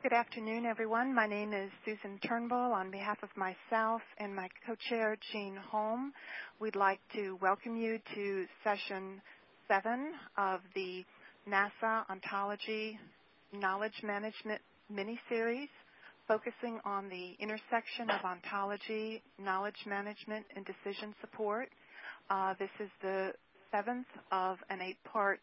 Good afternoon, everyone. My name is Susan Turnbull. On behalf of myself and my co-chair, Jeanne Holm, we'd like to welcome you to session seven of the NASA Ontology Knowledge Management mini-series focusing on the intersection of ontology, knowledge management, and decision support. Uh, this is the seventh of an eight-part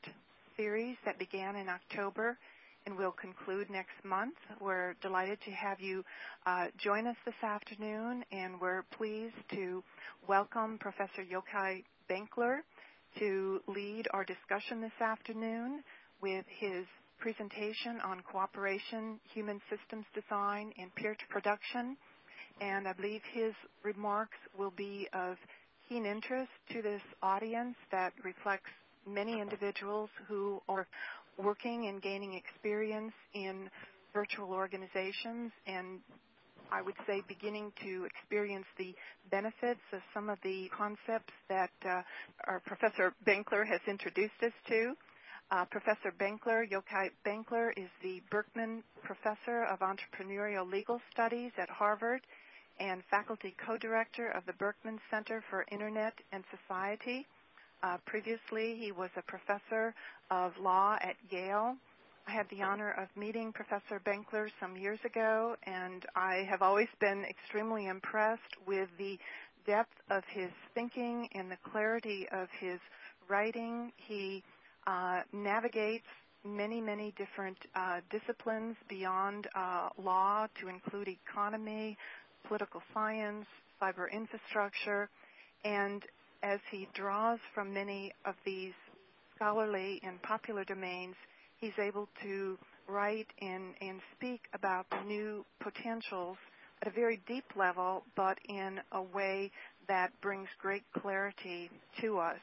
series that began in October and we'll conclude next month. We're delighted to have you uh, join us this afternoon, and we're pleased to welcome Professor Yochai Benkler to lead our discussion this afternoon with his presentation on cooperation, human systems design, and peer production. And I believe his remarks will be of keen interest to this audience that reflects many individuals who are working and gaining experience in virtual organizations and I would say beginning to experience the benefits of some of the concepts that uh, our Professor Benkler has introduced us to. Uh, Professor Benkler, Yochai Benkler, is the Berkman Professor of Entrepreneurial Legal Studies at Harvard and faculty co-director of the Berkman Center for Internet and Society. Uh, previously, he was a professor of law at Yale. I had the honor of meeting Professor Benkler some years ago, and I have always been extremely impressed with the depth of his thinking and the clarity of his writing. He uh, navigates many, many different uh, disciplines beyond uh, law to include economy, political science, cyber infrastructure, and as he draws from many of these scholarly and popular domains, he's able to write and, and speak about the new potentials at a very deep level, but in a way that brings great clarity to us.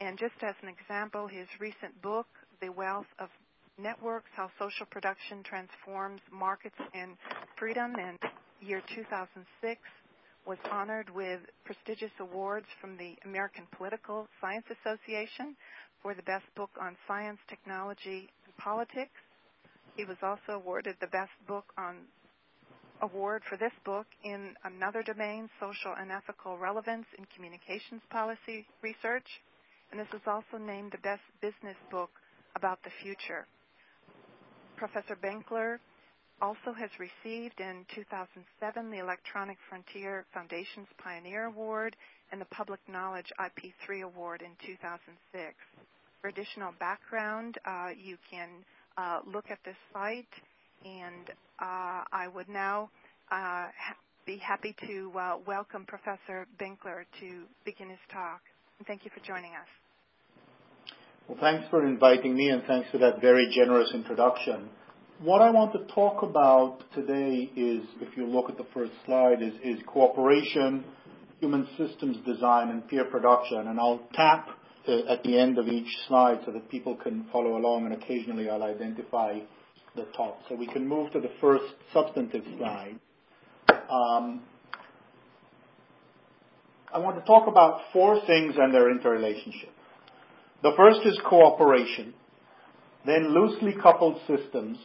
And just as an example, his recent book, The Wealth of Networks How Social Production Transforms Markets and Freedom, in year 2006, was honored with prestigious awards from the American Political Science Association for the best book on science, technology, and politics. He was also awarded the best book on award for this book in another domain, social and ethical relevance in communications policy research. And this was also named the best business book about the future. Professor Benkler also has received in 2007 the Electronic Frontier Foundation's Pioneer Award and the Public Knowledge IP3 Award in 2006. For additional background, uh, you can uh, look at this site, and uh, I would now uh, ha- be happy to uh, welcome Professor Benkler to begin his talk. And thank you for joining us. Well, thanks for inviting me, and thanks for that very generous introduction. What I want to talk about today is, if you look at the first slide, is, is cooperation, human systems design, and peer production. And I'll tap at the end of each slide so that people can follow along, and occasionally I'll identify the top. So we can move to the first substantive slide. Um, I want to talk about four things and their interrelationship. The first is cooperation, then loosely coupled systems,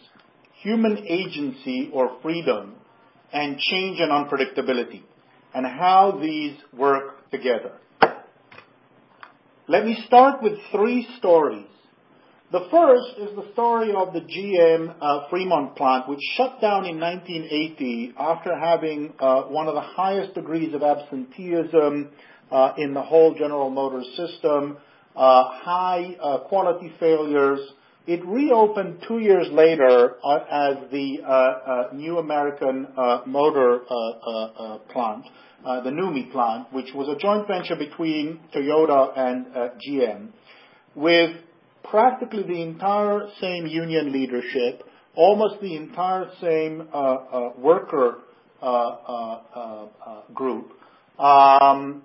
human agency or freedom, and change and unpredictability, and how these work together. Let me start with three stories. The first is the story of the GM uh, Fremont plant, which shut down in 1980 after having uh, one of the highest degrees of absenteeism uh, in the whole General Motors system, uh, high uh, quality failures, it reopened two years later uh, as the uh, uh, New American uh, Motor uh, uh, plant, the NUMMI plant, which was a joint venture between Toyota and GM, with practically the entire same union leadership, almost the entire same worker group. Um,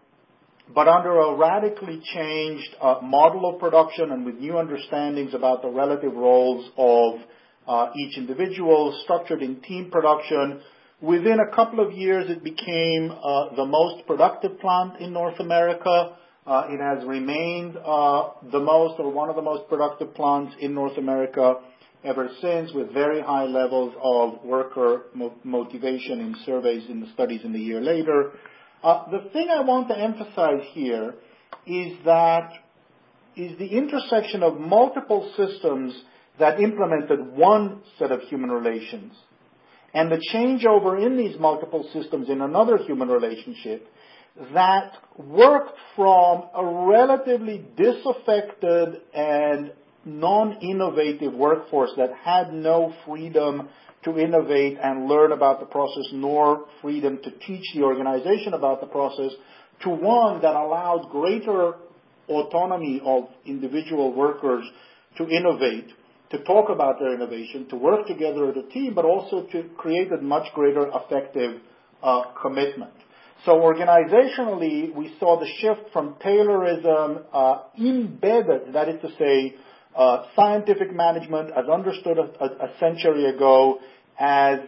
but under a radically changed uh, model of production and with new understandings about the relative roles of uh, each individual, structured in team production. Within a couple of years, it became uh, the most productive plant in North America. Uh, it has remained uh, the most or one of the most productive plants in North America ever since with very high levels of worker mo- motivation in surveys in the studies in the year later. Uh, the thing I want to emphasize here is that is the intersection of multiple systems that implemented one set of human relations. And the changeover in these multiple systems in another human relationship that worked from a relatively disaffected and non-innovative workforce that had no freedom to innovate and learn about the process nor freedom to teach the organization about the process to one that allowed greater autonomy of individual workers to innovate, to talk about their innovation, to work together as a team, but also to create a much greater effective uh, commitment. So organizationally, we saw the shift from Taylorism uh, embedded, that is to say, uh, scientific management as understood a, a, century ago as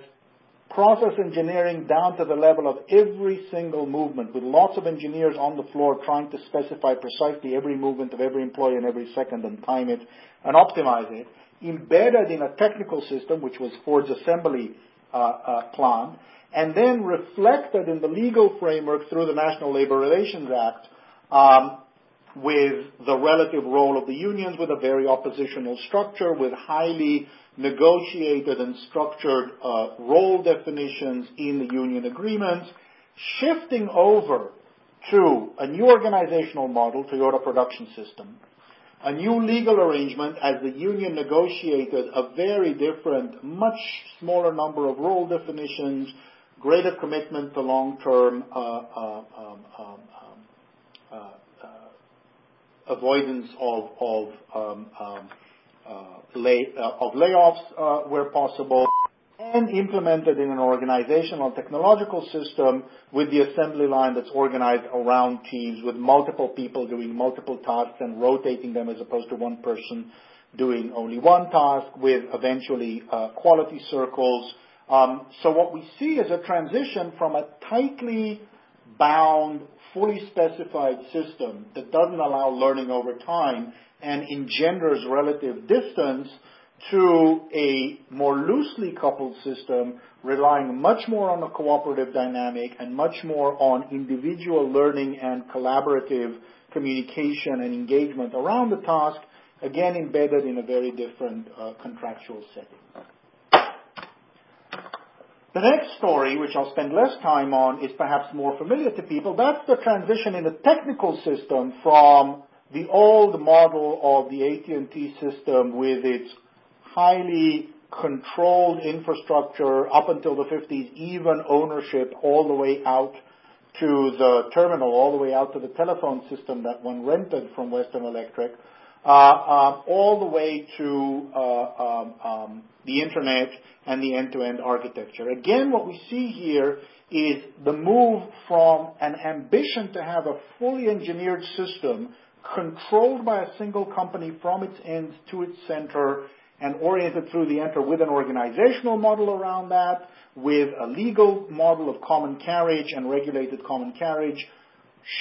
process engineering down to the level of every single movement with lots of engineers on the floor trying to specify precisely every movement of every employee in every second and time it and optimize it, embedded in a technical system, which was Ford's assembly uh, uh, plant, and then reflected in the legal framework through the National Labor Relations Act um, with the relative role of the unions with a very oppositional structure, with highly negotiated and structured uh, role definitions in the union agreements, shifting over to a new organizational model, Toyota Production System, a new legal arrangement as the union negotiated a very different, much smaller number of role definitions, greater commitment to long-term uh, uh, um, um, avoidance of of um, um, uh, lay uh, of layoffs uh, where possible, and implemented in an organizational technological system with the assembly line that's organized around teams with multiple people doing multiple tasks and rotating them as opposed to one person doing only one task with eventually quality circles. Um, so what we see is a transition from a tightly bound, fully specified system that doesn't allow learning over time and engenders relative distance to a more loosely coupled system relying much more on a cooperative dynamic and much more on individual learning and collaborative communication and engagement around the task, again embedded in a very different uh, contractual setting. The next story, which I'll spend less time on, is perhaps more familiar to people. That's the transition in the technical system from the old model of the AT&T system with its highly controlled infrastructure up until the 50s, even ownership all the way out to the terminal, all the way out to the telephone system that one rented from Western Electric, uh, uh, all the way to uh, um, um, the internet and the end-to-end architecture. Again, what we see here is the move from an ambition to have a fully engineered system controlled by a single company from its ends to its center and oriented through the enter with an organizational model around that, with a legal model of common carriage and regulated common carriage,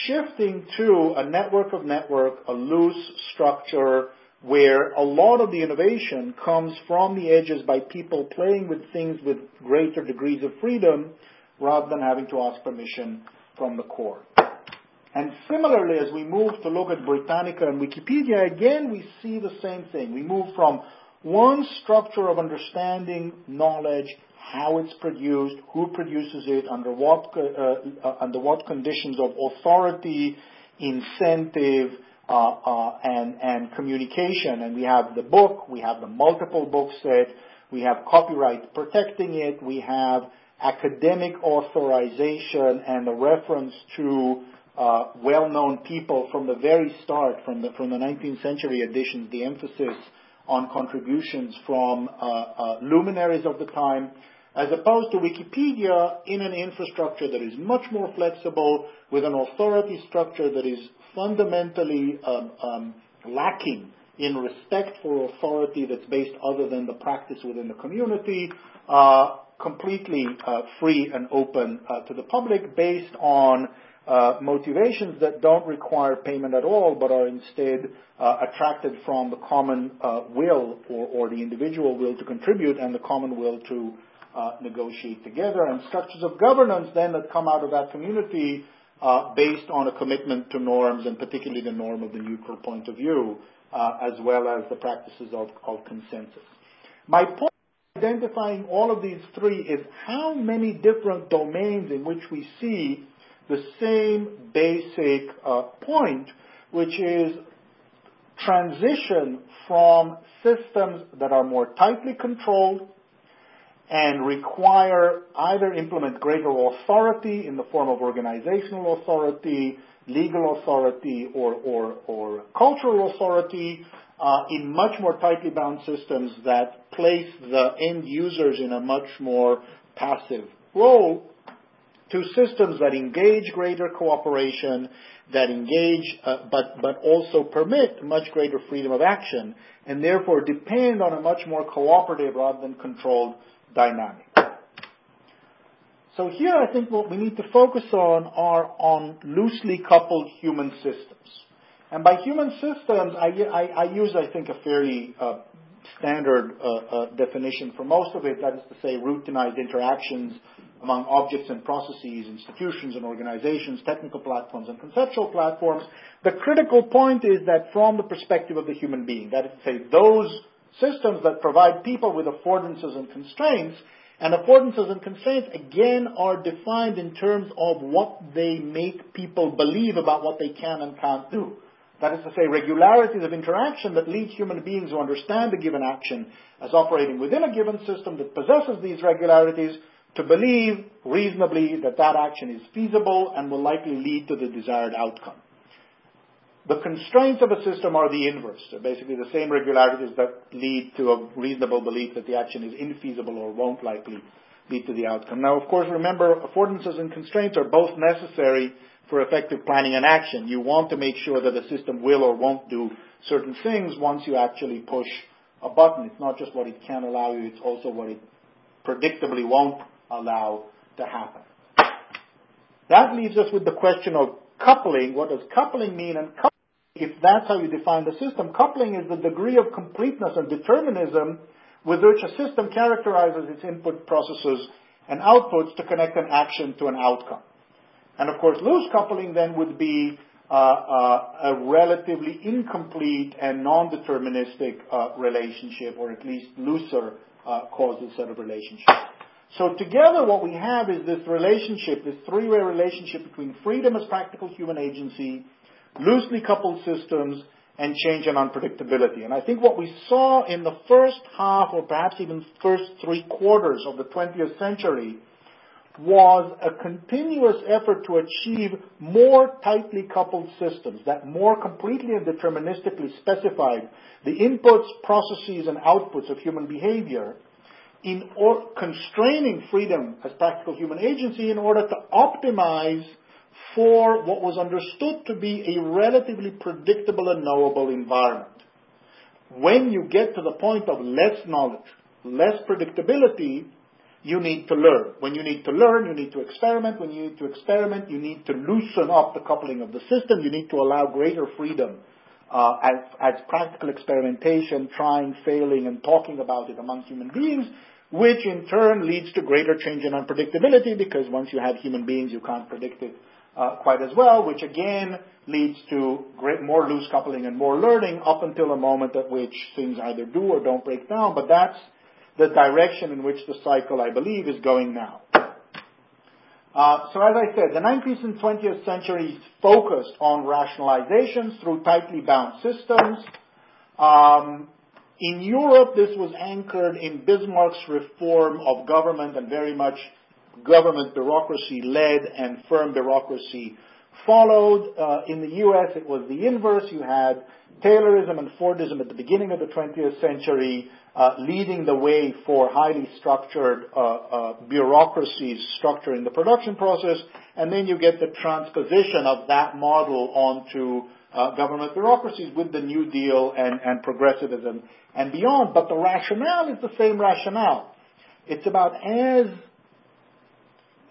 shifting to a network of network, a loose structure, where a lot of the innovation comes from the edges by people playing with things with greater degrees of freedom rather than having to ask permission from the core. And similarly, as we move to look at Britannica and Wikipedia, again we see the same thing. We move from one structure of understanding knowledge, how it's produced, who produces it, under what, uh, uh, under what conditions of authority, incentive, and communication. And we have the book, we have the multiple book set, we have copyright protecting it, we have academic authorization and a reference to uh, well-known people from the very start, from the, from the 19th century editions, the emphasis on contributions from uh, uh, luminaries of the time, as opposed to Wikipedia in an infrastructure that is much more flexible with an authority structure that is fundamentally um, um, lacking in respect for authority that's based other than the practice within the community, uh, completely uh, free and open uh, to the public based on uh, motivations that don't require payment at all, but are instead uh, attracted from the common uh, will or, or, the individual will to contribute and the common will to negotiate together. And structures of governance then that come out of that community based on a commitment to norms and particularly the norm of the neutral point of view, uh, as well as the practices of, of consensus. My point identifying all of these three is how many different domains in which we see the same basic uh, point, which is transition from systems that are more tightly controlled and require either implement greater authority in the form of organizational authority, legal authority, or, or, or cultural authority, uh, in much more tightly bound systems that place the end users in a much more passive role to systems that engage greater cooperation, that engage uh, but, but also permit much greater freedom of action, and therefore depend on a much more cooperative rather than controlled dynamic. So here I think what we need to focus on are on loosely coupled human systems. And by human systems, I, I, I use, I think, a fairly uh, standard uh, uh, definition for most of it. That is to say, routinized interactions among objects and processes, institutions and organizations, technical platforms and conceptual platforms. The critical point is that from the perspective of the human being, that is to say, those systems that provide people with affordances and constraints, and affordances and constraints again are defined in terms of what they make people believe about what they can and can't do. That is to say, regularities of interaction that lead human beings who understand a given action as operating within a given system that possesses these regularities to believe reasonably that that action is feasible and will likely lead to the desired outcome. The constraints of a system are the inverse. They're basically the same regularities that lead to a reasonable belief that the action is infeasible or won't likely lead to the outcome. Now, of course, remember, affordances and constraints are both necessary for effective planning and action. You want to make sure that the system will or won't do certain things once you actually push a button. It's not just what it can allow you, it's also what it predictably won't allow to happen. That leaves us with the question of coupling. What does coupling mean? And coupling, if that's how you define the system, coupling is the degree of completeness and determinism with which a system characterizes its input processes and outputs to connect an action to an outcome. And of course, loose coupling then would be uh, uh, a relatively incomplete and non-deterministic uh, relationship, or at least looser uh, causal set of relationships. So together what we have is this relationship, this three-way relationship between freedom as practical human agency, loosely coupled systems, and change and unpredictability. And I think what we saw in the first half or perhaps even first three quarters of the 20th century was a continuous effort to achieve more tightly coupled systems that more completely and deterministically specified the inputs, processes, and outputs of human behavior in or, constraining freedom as practical human agency in order to optimize for what was understood to be a relatively predictable and knowable environment. When you get to the point of less knowledge, less predictability, you need to learn. When you need to learn, you need to experiment. When you need to experiment, you need to loosen up the coupling of the system. You need to allow greater freedom uh, as, as practical experimentation, trying, failing, and talking about it among human beings, which in turn leads to greater change and unpredictability because once you have human beings, you can't predict it quite as well, which again leads to great, more loose coupling and more learning up until a moment at which things either do or don't break down. But that's the direction in which the cycle, I believe, is going now. Uh, so as I said, the 19th and 20th centuries focused on rationalizations through tightly bound systems. Um, in Europe, this was anchored in Bismarck's reform of government and very much government bureaucracy led and firm bureaucracy followed. Uh, in the U.S., it was the inverse. You had Taylorism and Fordism at the beginning of the 20th century, uh, leading the way for highly structured uh, uh, bureaucracies structuring the production process, and then you get the transposition of that model onto uh, government bureaucracies with the New Deal and, and progressivism and beyond. But the rationale is the same rationale. It's about as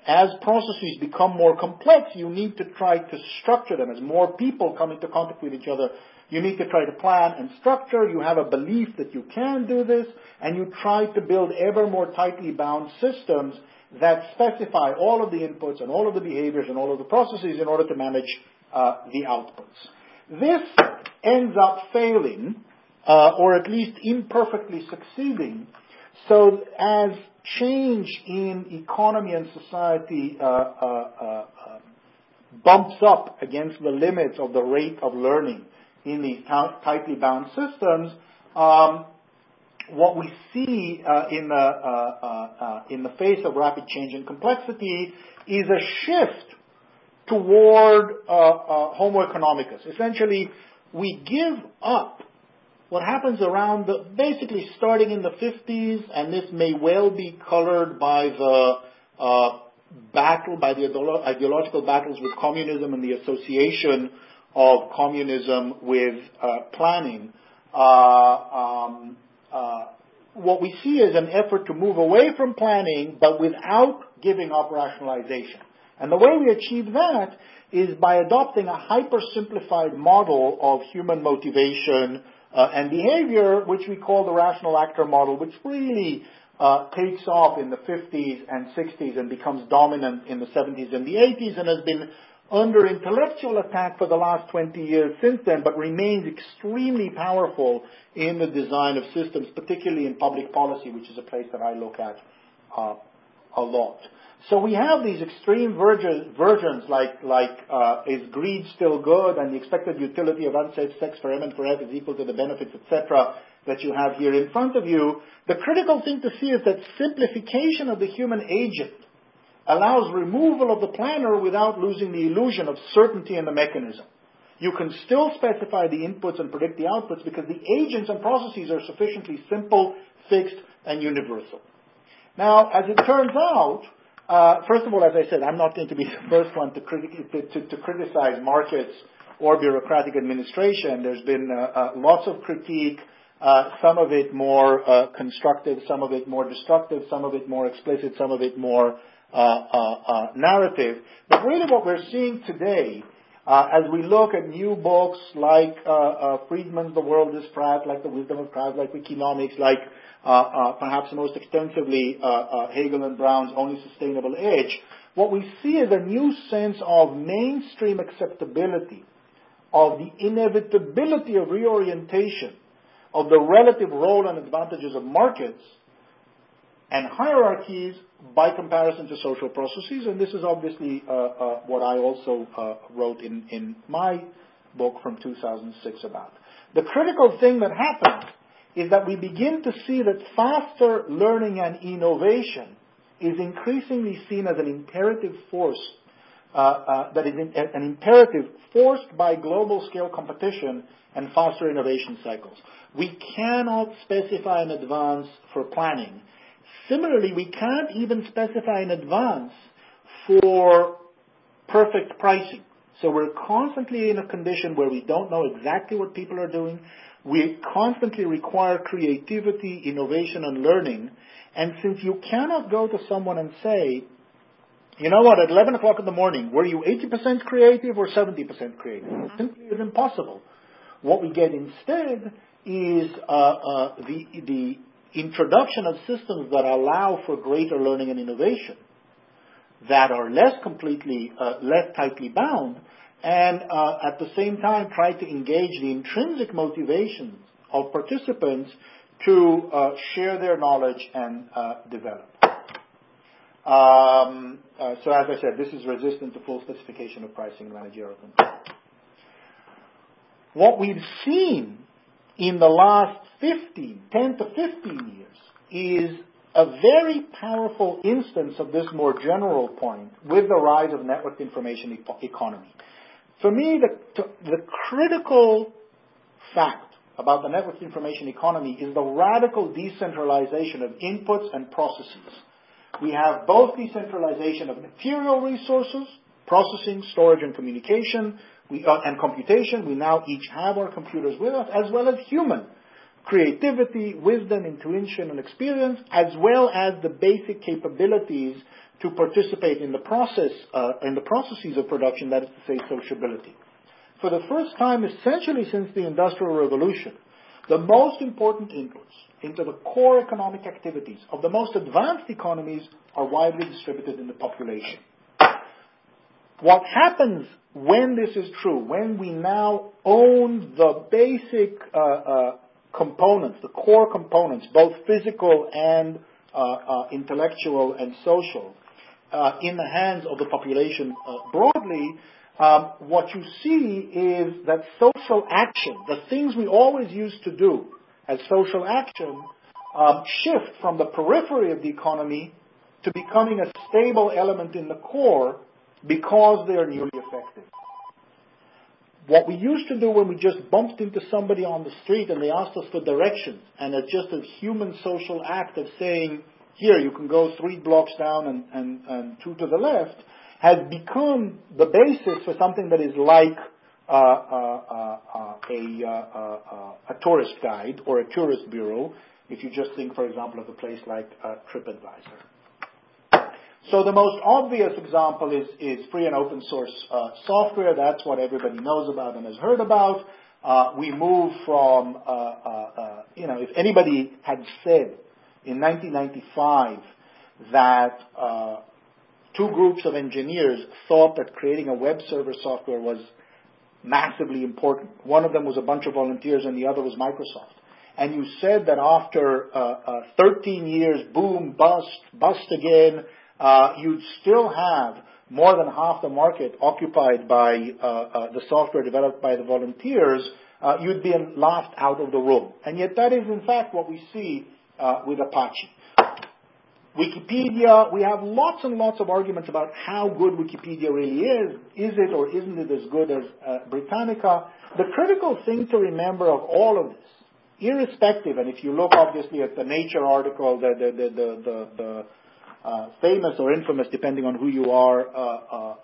as processes become more complex, you need to try to structure them. As more people come into contact with each other, you need to try to plan and structure. You have a belief that you can do this, and you try to build ever more tightly bound systems that specify all of the inputs and all of the behaviors and all of the processes in order to manage uh, the outputs. This ends up failing, uh, or at least imperfectly succeeding, so as change in economy and society uh, uh, uh, bumps up against the limits of the rate of learning in these tightly bound systems, um, what we see uh, in, the, uh, uh, in the face of rapid change and complexity is a shift toward uh Homo economicus. Essentially, we give up what happens around the, basically starting in the 50s, and this may well be colored by the uh, battle, by the ideological battles with communism and the association of communism with uh, planning. Uh, um, uh, what we see is an effort to move away from planning, but without giving up rationalization. And the way we achieve that is by adopting a hyper-simplified model of human motivation uh, and behavior, which we call the rational actor model, which really uh, takes off in the 50s and 60s and becomes dominant in the 70s and the 80s and has been under intellectual attack for the last 20 years since then, but remains extremely powerful in the design of systems, particularly in public policy, which is a place that I look at uh, a lot. So we have these extreme versions like, like uh, is greed still good and the expected utility of unsafe sex for M and for F is equal to the benefits, etc., that you have here in front of you. The critical thing to see is that simplification of the human agent allows removal of the planner without losing the illusion of certainty in the mechanism. You can still specify the inputs and predict the outputs because the agents and processes are sufficiently simple, fixed, and universal. Now, as it turns out, uh, first of all, as I said, I'm not going to be the first one to, criti- to, to, to criticize markets or bureaucratic administration. There's been uh, uh, lots of critique, uh, some of it more uh, constructive, some of it more destructive, some of it more explicit, some of it more uh, narrative. But really what we're seeing today, as we look at new books like Friedman's The World is Flat, like The Wisdom of Crowds, like Wikinomics, like uh, uh, perhaps most extensively uh, Hagel and Brown's Only Sustainable Edge, what we see is a new sense of mainstream acceptability of the inevitability of reorientation of the relative role and advantages of markets and hierarchies by comparison to social processes. And this is obviously uh, uh, what I also uh, wrote in, in my book from 2006 about. The critical thing that happened is that we begin to see that faster learning and innovation is increasingly seen as an imperative force, uh, uh, that is in, an imperative forced by global scale competition and faster innovation cycles. We cannot specify in advance for planning. Similarly, we can't even specify in advance for perfect pricing. So we're constantly in a condition where we don't know exactly what people are doing. We constantly require creativity, innovation, and learning. And since you cannot go to someone and say, you know what, at 11 o'clock in the morning, were you 80% creative or 70% creative? It simply is impossible. What we get instead is uh, uh, the, the introduction of systems that allow for greater learning and innovation that are less completely, uh, less tightly bound, and uh, at the same time try to engage the intrinsic motivations of participants to uh, share their knowledge and uh, develop. Um, uh, so as I said, this is resistant to full specification of pricing and managerial control. What we've seen in the last 15, 10 to 15 years is a very powerful instance of this more general point with the rise of networked information economy. For me, the, the critical fact about the network information economy is the radical decentralization of inputs and processes. We have both decentralization of material resources, processing, storage, and communication, we, uh, and computation. We now each have our computers with us, as well as human creativity, wisdom, intuition, and experience, as well as the basic capabilities to participate in the process, uh, in the processes of production, that is to say, sociability. For the first time, essentially since the Industrial Revolution, the most important inputs into the core economic activities of the most advanced economies are widely distributed in the population. What happens when this is true, when we now own the basic uh, uh, components, the core components, both physical and uh, uh intellectual and social, uh, in the hands of the population uh, broadly, um, what you see is that social action, the things we always used to do as social action, um, shift from the periphery of the economy to becoming a stable element in the core because they are newly effective. What we used to do when we just bumped into somebody on the street and they asked us for directions, and it's just a human social act of saying, here, you can go three blocks down and, and, and two to the left, has become the basis for something that is like uh, uh, uh, a, uh, uh, a, tourist guide or a tourist bureau, if you just think, for example, of a place like uh, TripAdvisor. So the most obvious example is, is free and open source uh, software. That's what everybody knows about and has heard about. Uh, we move from, uh, uh, uh you know, if anybody had said in 1995 that uh, two groups of engineers thought that creating a web server software was massively important. One of them was a bunch of volunteers and the other was Microsoft. And you said that after 13 years, boom, bust, bust again, you'd still have more than half the market occupied by uh, uh, the software developed by the volunteers, uh you'd be laughed out of the room. And yet that is in fact what we see uh with Apache. Wikipedia, we have lots and lots of arguments about how good Wikipedia really is. Is it or isn't it as good as uh, Britannica? The critical thing to remember of all of this, irrespective, and if you look obviously at the Nature article, the the the the the the, famous or infamous, depending on who you are, uh, uh,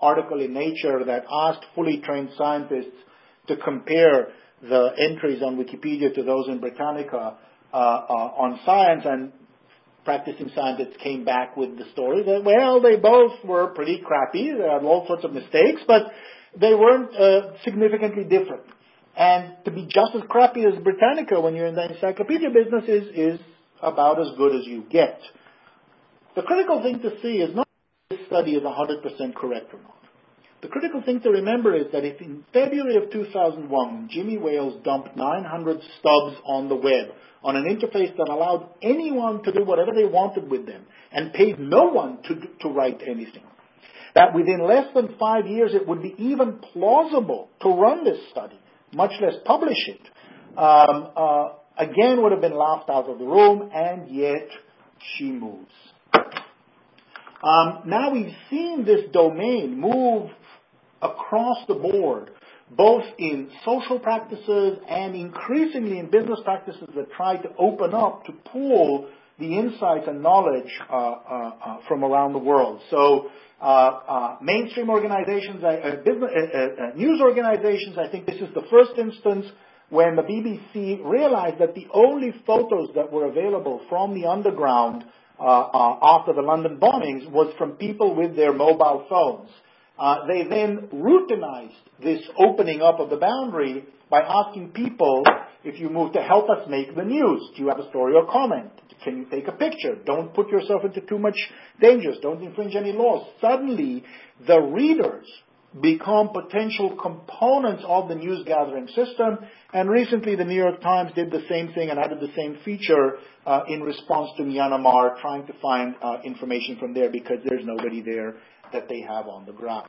article in Nature that asked fully trained scientists to compare the entries on Wikipedia to those in Britannica on science, and practicing scientists came back with the story that, well, they both were pretty crappy. They had all sorts of mistakes, but they weren't uh, significantly different. And to be just as crappy as Britannica when you're in the encyclopedia business is, is about as good as you get. The critical thing to see is not this study is 100% correct or not. The critical thing to remember is that if in February of 2001, Jimmy Wales dumped 900 stubs on the web on an interface that allowed anyone to do whatever they wanted with them and paid no one to, to write anything, that within less than five years it would be even plausible to run this study, much less publish it, um, uh, again would have been laughed out of the room, and yet she moves. Um, now we've seen this domain move across the board, both in social practices and increasingly in business practices that try to open up to pool the insights and knowledge uh, uh, uh, from around the world. So uh, uh, mainstream organizations, uh, business, news organizations, I think this is the first instance when the BBC realized that the only photos that were available from the underground after the London bombings was from people with their mobile phones. Uh, they then routinized this opening up of the boundary by asking people if you move to help us make the news. Do you have a story or comment? Can you take a picture? Don't put yourself into too much dangers. Don't infringe any laws. Suddenly, the readers become potential components of the news gathering system. And recently, the New York Times did the same thing and added the same feature uh, in response to Myanmar, trying to find uh, information from there because there's nobody there that they have on the ground.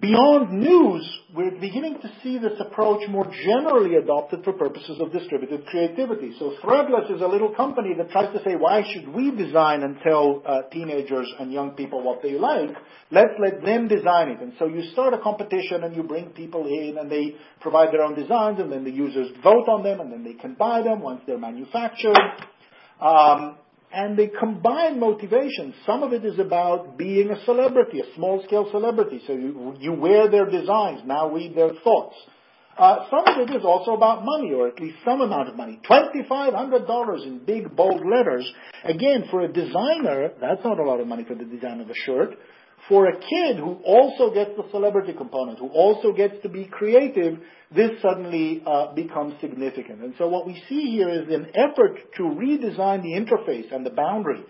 Beyond news, we're beginning to see this approach more generally adopted for purposes of distributed creativity. So Threadless is a little company that tries to say, why should we design and tell uh, teenagers and young people what they like? Let's let them design it. And so you start a competition and you bring people in and they provide their own designs and then the users vote on them and then they can buy them once they're manufactured. Um, and they combine motivations. Some of it is about being a celebrity, a small scale celebrity. So you, you wear their designs, now read their thoughts. Uh, some of it is also about money, or at least some amount of money. $2,500 in big, bold letters. Again, for a designer, that's not a lot of money for the design of a shirt. For a kid who also gets the celebrity component, who also gets to be creative, this suddenly uh, becomes significant. And so what we see here is an effort to redesign the interface and the boundary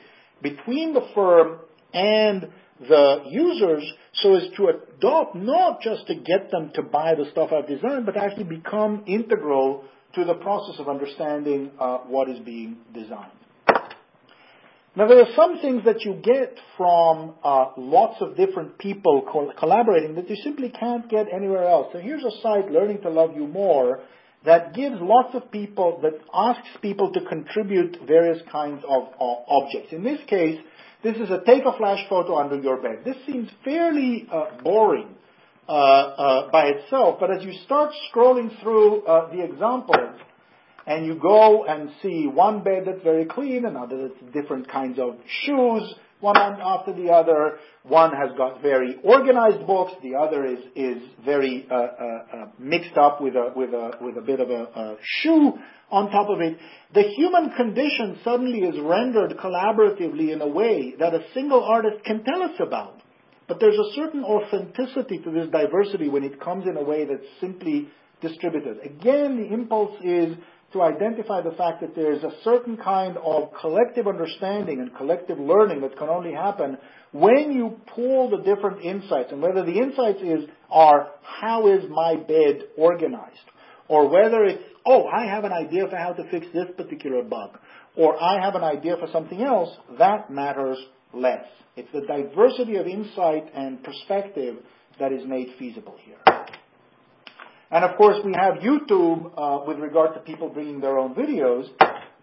between the firm and the users so as to adopt not just to get them to buy the stuff I've designed, but actually become integral to the process of understanding uh, what is being designed. Now, there are some things that you get from uh, lots of different people co- collaborating that you simply can't get anywhere else. So here's a site, Learning to Love You More, that gives lots of people, that asks people to contribute various kinds of objects. In this case, this is a take a flash photo under your bed. This seems fairly uh, boring uh, uh, by itself, but as you start scrolling through uh, the examples, and you go and see one bed that's very clean, another that's different kinds of shoes, one after the other. One has got very organized books, the other is is very uh, uh, uh, mixed up with a with a with a bit of a, a shoe on top of it. The human condition suddenly is rendered collaboratively in a way that a single artist can tell us about. But there's a certain authenticity to this diversity when it comes in a way that's simply distributed. Again, the impulse is to identify the fact that there is a certain kind of collective understanding and collective learning that can only happen when you pull the different insights, and whether the insights is are how is my bed organized, or whether it's oh I have an idea for how to fix this particular bug, or I have an idea for something else, that matters less. It's the diversity of insight and perspective that is made feasible here. And of course, we have YouTube uh, with regard to people bringing their own videos.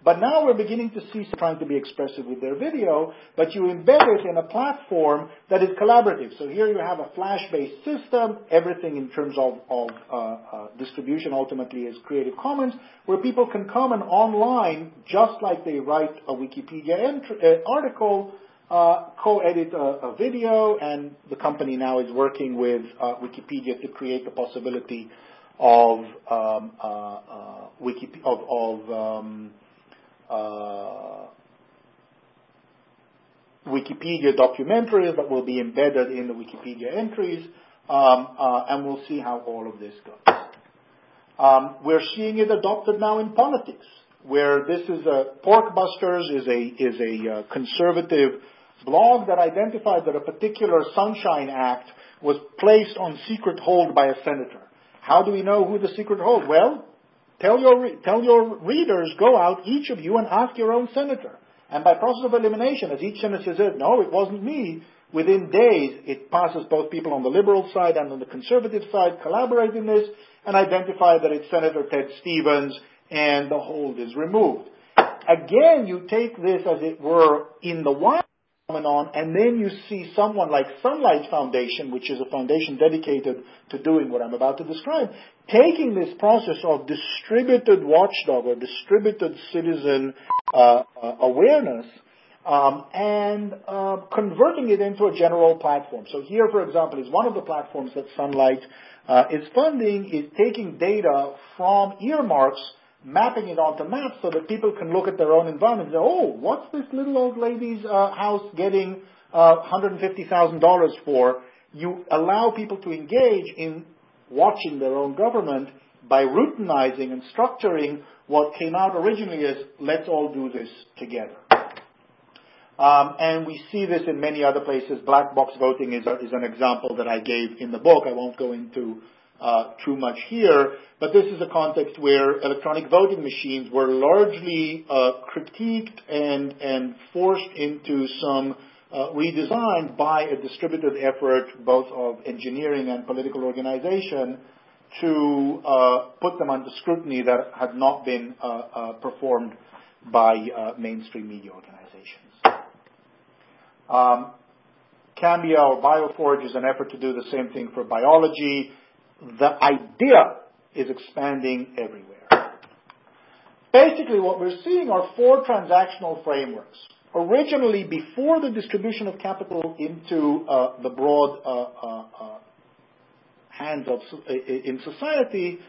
But now we're beginning to see trying to be expressive with their video, but you embed it in a platform that is collaborative. So here you have a Flash-based system. Everything in terms of, of uh, uh, distribution ultimately is Creative Commons, where people can come and online, just like they write a Wikipedia uh, article, uh, co-edit a, a, video, and the company now is working with uh, Wikipedia to create the possibility of um, uh, uh, um, uh, Wikipedia documentaries that will be embedded in the Wikipedia entries, um, uh, and we'll see how all of this goes. We're seeing it adopted now in politics, where this is a Porkbusters is a is a conservative blog that identified that a particular Sunshine Act was placed on secret hold by a senator. How do we know who the secret hold? Well, tell your, tell your readers, go out, each of you, and ask your own senator. And by process of elimination, as each senator says, no, it wasn't me, within days, it passes both people on the liberal side and on the conservative side collaborate in this and identify that it's Senator Ted Stevens and the hold is removed. Again, you take this as it were in the wild phenomenon, and then you see someone like Sunlight Foundation, which is a foundation dedicated to doing what I'm about to describe, taking this process of distributed watchdog or distributed citizen uh, uh, awareness um, and uh, converting it into a general platform. So here, for example, is one of the platforms that Sunlight uh, is funding is taking data from earmarks mapping it onto maps so that people can look at their own environment and say, oh, what's this little old lady's uh, house getting uh, $150,000 for? You allow people to engage in watching their own government by routinizing and structuring what came out originally as let's all do this together. Um, and we see this in many other places. Black box voting is, a, is an example that I gave in the book. I won't go into uh, too much here, but this is a context where electronic voting machines were largely uh, critiqued and, and forced into some uh, redesign by a distributed effort both of engineering and political organization to uh, put them under scrutiny that had not been uh, uh, performed by uh mainstream media organizations. Um, Cambia or Bioforge is an effort to do the same thing for biology the idea is expanding everywhere. Basically, what we're seeing are four transactional frameworks. Originally, before the distribution of capital into uh, the broad uh, uh, uh hands of in society,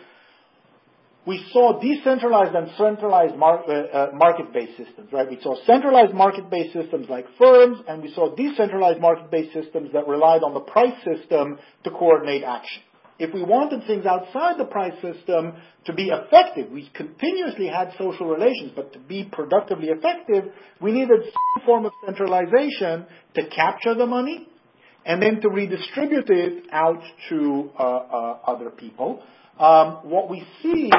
we saw decentralized and centralized mar- uh, uh, market-based systems, right? We saw centralized market-based systems like firms, and we saw decentralized market-based systems that relied on the price system to coordinate action. If we wanted things outside the price system to be effective, we continuously had social relations, but to be productively effective, we needed some form of centralization to capture the money and then to redistribute it out to uh, uh, other people. Um, what we see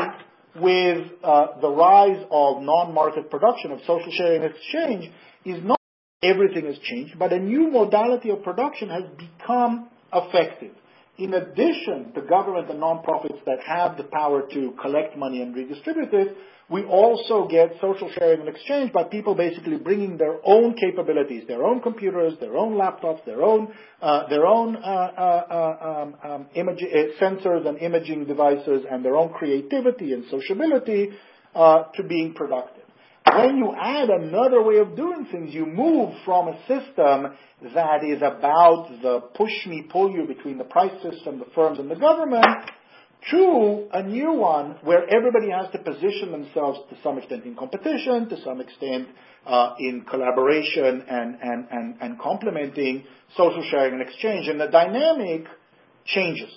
with uh, the rise of non-market production, of social sharing and exchange, is not everything has changed, but a new modality of production has become effective. In addition to government and nonprofits that have the power to collect money and redistribute it, we also get social sharing and exchange by people basically bringing their own capabilities, their own computers, their own laptops, their own uh, their own uh, uh, um, um, image, uh, sensors and imaging devices, and their own creativity and sociability uh, to being productive. When you add another way of doing things, you move from a system that is about the push me, pull you between the price system, the firms, and the government to a new one where everybody has to position themselves to some extent in competition, to some extent uh, in collaboration and, and, and, and complementing social sharing and exchange. And the dynamic changes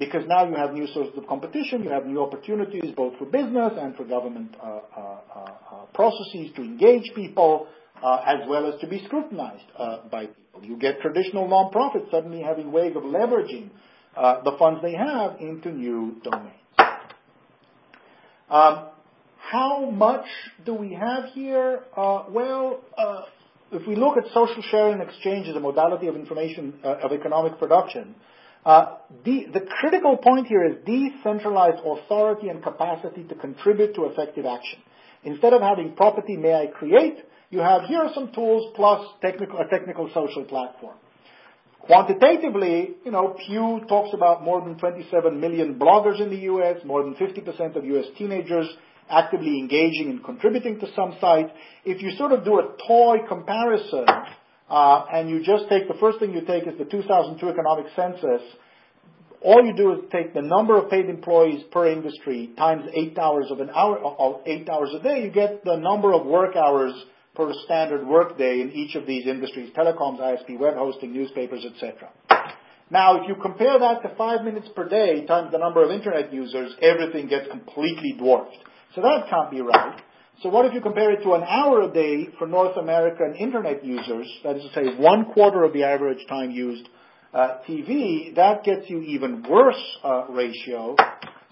because now you have new sources of competition, you have new opportunities both for business and for government uh, uh, uh, processes to engage people uh, as well as to be scrutinized uh, by people. You get traditional nonprofits suddenly having ways of leveraging uh, the funds they have into new domains. Um, how much do we have here? Uh, well, uh, if we look at social sharing and exchange as a modality of information uh, of economic production, uh, the, the critical point here is decentralized authority and capacity to contribute to effective action. Instead of having property may I create, you have here are some tools plus technical, a technical social platform. Quantitatively, you know, Pew talks about more than 27 million bloggers in the U.S., more than 50% of U.S. teenagers actively engaging and contributing to some site. If you sort of do a toy comparison, uh, and you just take the first thing you take is the 2002 economic census, all you do is take the number of paid employees per industry times eight hours of an hour, of eight hours a day, you get the number of work hours per standard workday in each of these industries, telecoms, ISP, web hosting, newspapers, etc. Now, if you compare that to five minutes per day times the number of internet users, everything gets completely dwarfed. So that can't be right. So what if you compare it to an hour a day for North American internet users, that is to say one quarter of the average time used uh, TV, that gets you even worse uh, ratio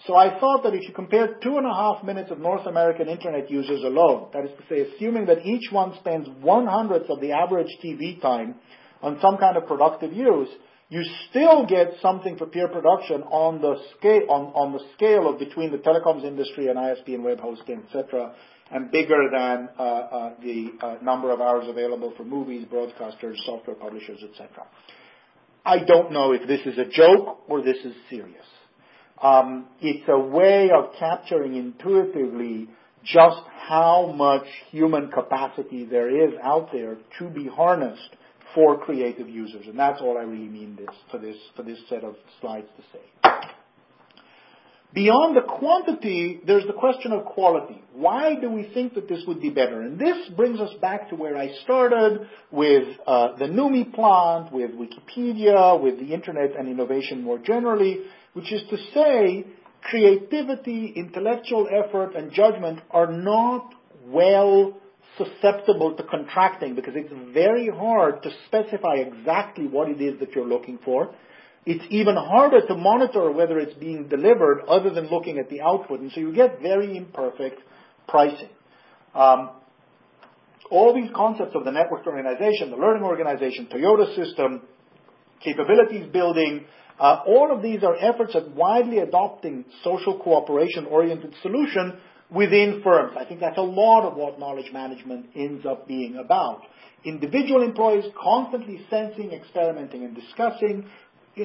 so I thought that if you compare two and a half minutes of North American internet users alone, that is to say, assuming that each one spends one hundredth of the average TV time on some kind of productive use, you still get something for peer production on the scale on, on the scale of between the telecoms industry and ISP and web hosting, etc., and bigger than uh, uh, the uh, number of hours available for movies, broadcasters, software publishers, etc. I don't know if this is a joke or this is serious. Um, it's a way of capturing intuitively just how much human capacity there is out there to be harnessed for creative users. And that's all I really mean this, for, this, for this set of slides to say. Beyond the quantity, there's the question of quality. Why do we think that this would be better? And this brings us back to where I started with uh, the NUMMI plant, with Wikipedia, with the internet and innovation more generally, which is to say creativity, intellectual effort, and judgment are not well susceptible to contracting because it's very hard to specify exactly what it is that you're looking for. It's even harder to monitor whether it's being delivered other than looking at the output, and so you get very imperfect pricing. Um, all these concepts of the network organization, the learning organization, Toyota system, capabilities building, uh, all of these are efforts at widely adopting social cooperation-oriented solution within firms. I think that's a lot of what knowledge management ends up being about. Individual employees constantly sensing, experimenting, and discussing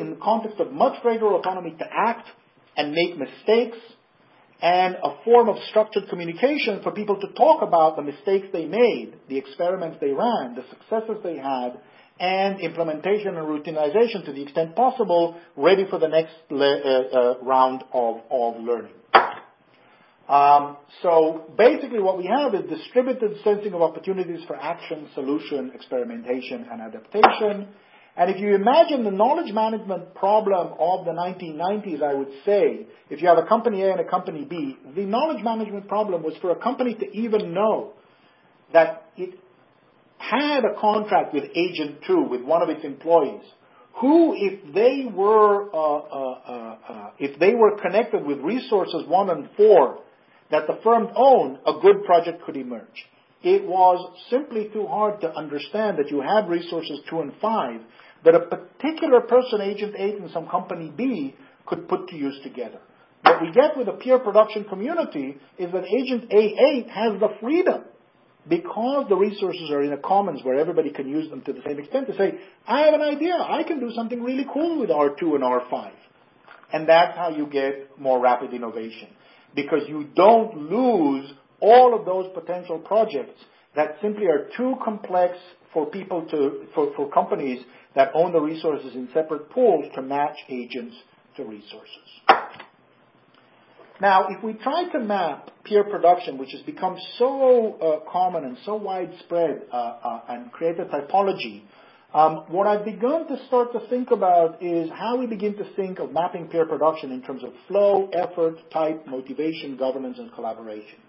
in the context of much greater autonomy to act and make mistakes and a form of structured communication for people to talk about the mistakes they made, the experiments they ran, the successes they had, and implementation and routinization to the extent possible, ready for the next le- uh, uh, round of, of learning. Um, so basically what we have is distributed sensing of opportunities for action, solution, experimentation, and adaptation. And if you imagine the knowledge management problem of the 1990s, I would say, if you have a company A and a company B, the knowledge management problem was for a company to even know that it had a contract with Agent 2, with one of its employees, who, if they were, uh, uh, uh, uh if they were connected with resources 1 and 4, that the firm owned, a good project could emerge. It was simply too hard to understand that you had resources 2 and 5 that a particular person, agent 8 in some company B, could put to use together. What we get with a peer production community is that agent A8 has the freedom because the resources are in a commons where everybody can use them to the same extent to say, I have an idea, I can do something really cool with R2 and R5. And that's how you get more rapid innovation because you don't lose all of those potential projects that simply are too complex for people to, for, for companies that own the resources in separate pools to match agents to resources. Now, if we try to map peer production, which has become so uh, common and so widespread, uh, uh, and create a typology, um, what I've begun to start to think about is how we begin to think of mapping peer production in terms of flow, effort, type, motivation, governance, and collaboration.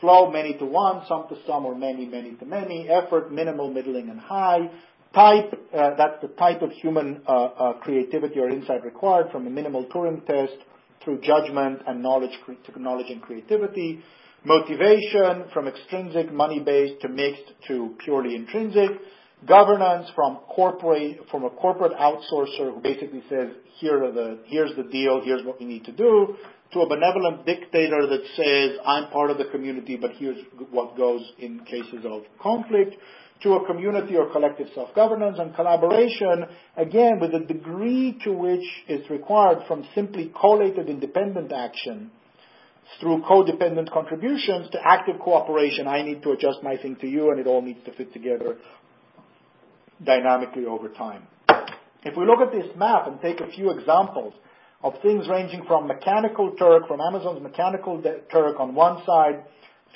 Flow, many to one, some to some, or many, many to many. Effort, minimal, middling, and high. Type, uh, that's the type of human uh, uh, creativity or insight required from a minimal Turing test through judgment and knowledge, to knowledge and creativity. Motivation, from extrinsic, money-based to mixed to purely intrinsic governance from corporate from a corporate outsourcer who basically says here are the here's the deal here's what we need to do to a benevolent dictator that says I'm part of the community but here's what goes in cases of conflict to a community or collective self-governance and collaboration again with the degree to which is required from simply collated independent action through codependent contributions to active cooperation. I need to adjust my thing to you and it all needs to fit together dynamically over time. If we look at this map and take a few examples of things ranging from Mechanical Turk, from Amazon's Mechanical Turk on one side,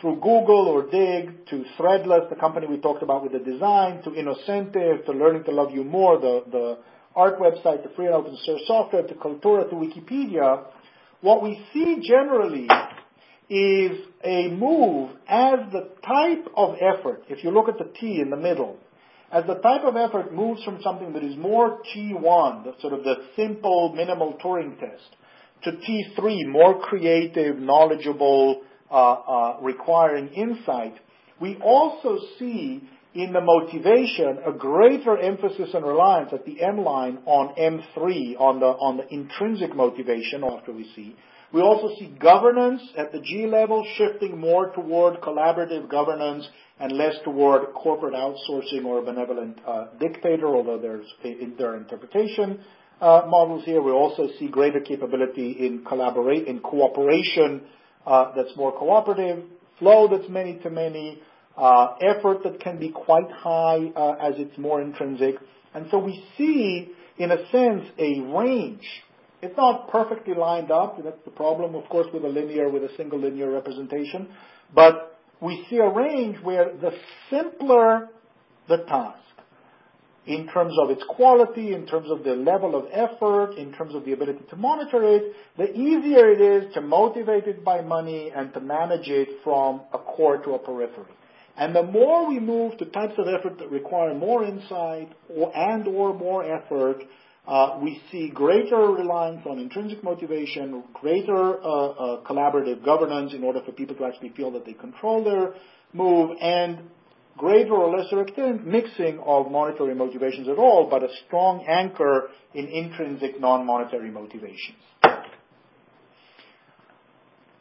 through Google or Digg to Threadless, the company we talked about with the design, to Innocentive, to Learning to Love You More, the, the art website, to free and open source software, to Cultura, to Wikipedia, what we see generally is a move as the type of effort, if you look at the T in the middle, as the type of effort moves from something that is more T1, the sort of the simple minimal Turing test, to T3, more creative, knowledgeable, uh, uh, requiring insight, we also see in the motivation a greater emphasis and reliance at the M line on M3, on the, on the intrinsic motivation after we see. We also see governance at the G level shifting more toward collaborative governance and less toward corporate outsourcing or a benevolent uh, dictator, although there's in their interpretation uh, models here. We also see greater capability in collaborate in cooperation uh, that's more cooperative, flow that's many to many, uh, effort that can be quite high uh, as it's more intrinsic, and so we see, in a sense, a range. It's not perfectly lined up. That's the problem, of course, with a linear, with a single linear representation. But we see a range where the simpler the task, in terms of its quality, in terms of the level of effort, in terms of the ability to monitor it, the easier it is to motivate it by money and to manage it from a core to a periphery. And the more we move to types of effort that require more insight or, and or more effort, we see greater reliance on intrinsic motivation, greater uh, uh, collaborative governance in order for people to actually feel that they control their move, and greater or lesser extent mixing of monetary motivations at all, but a strong anchor in intrinsic non-monetary motivations.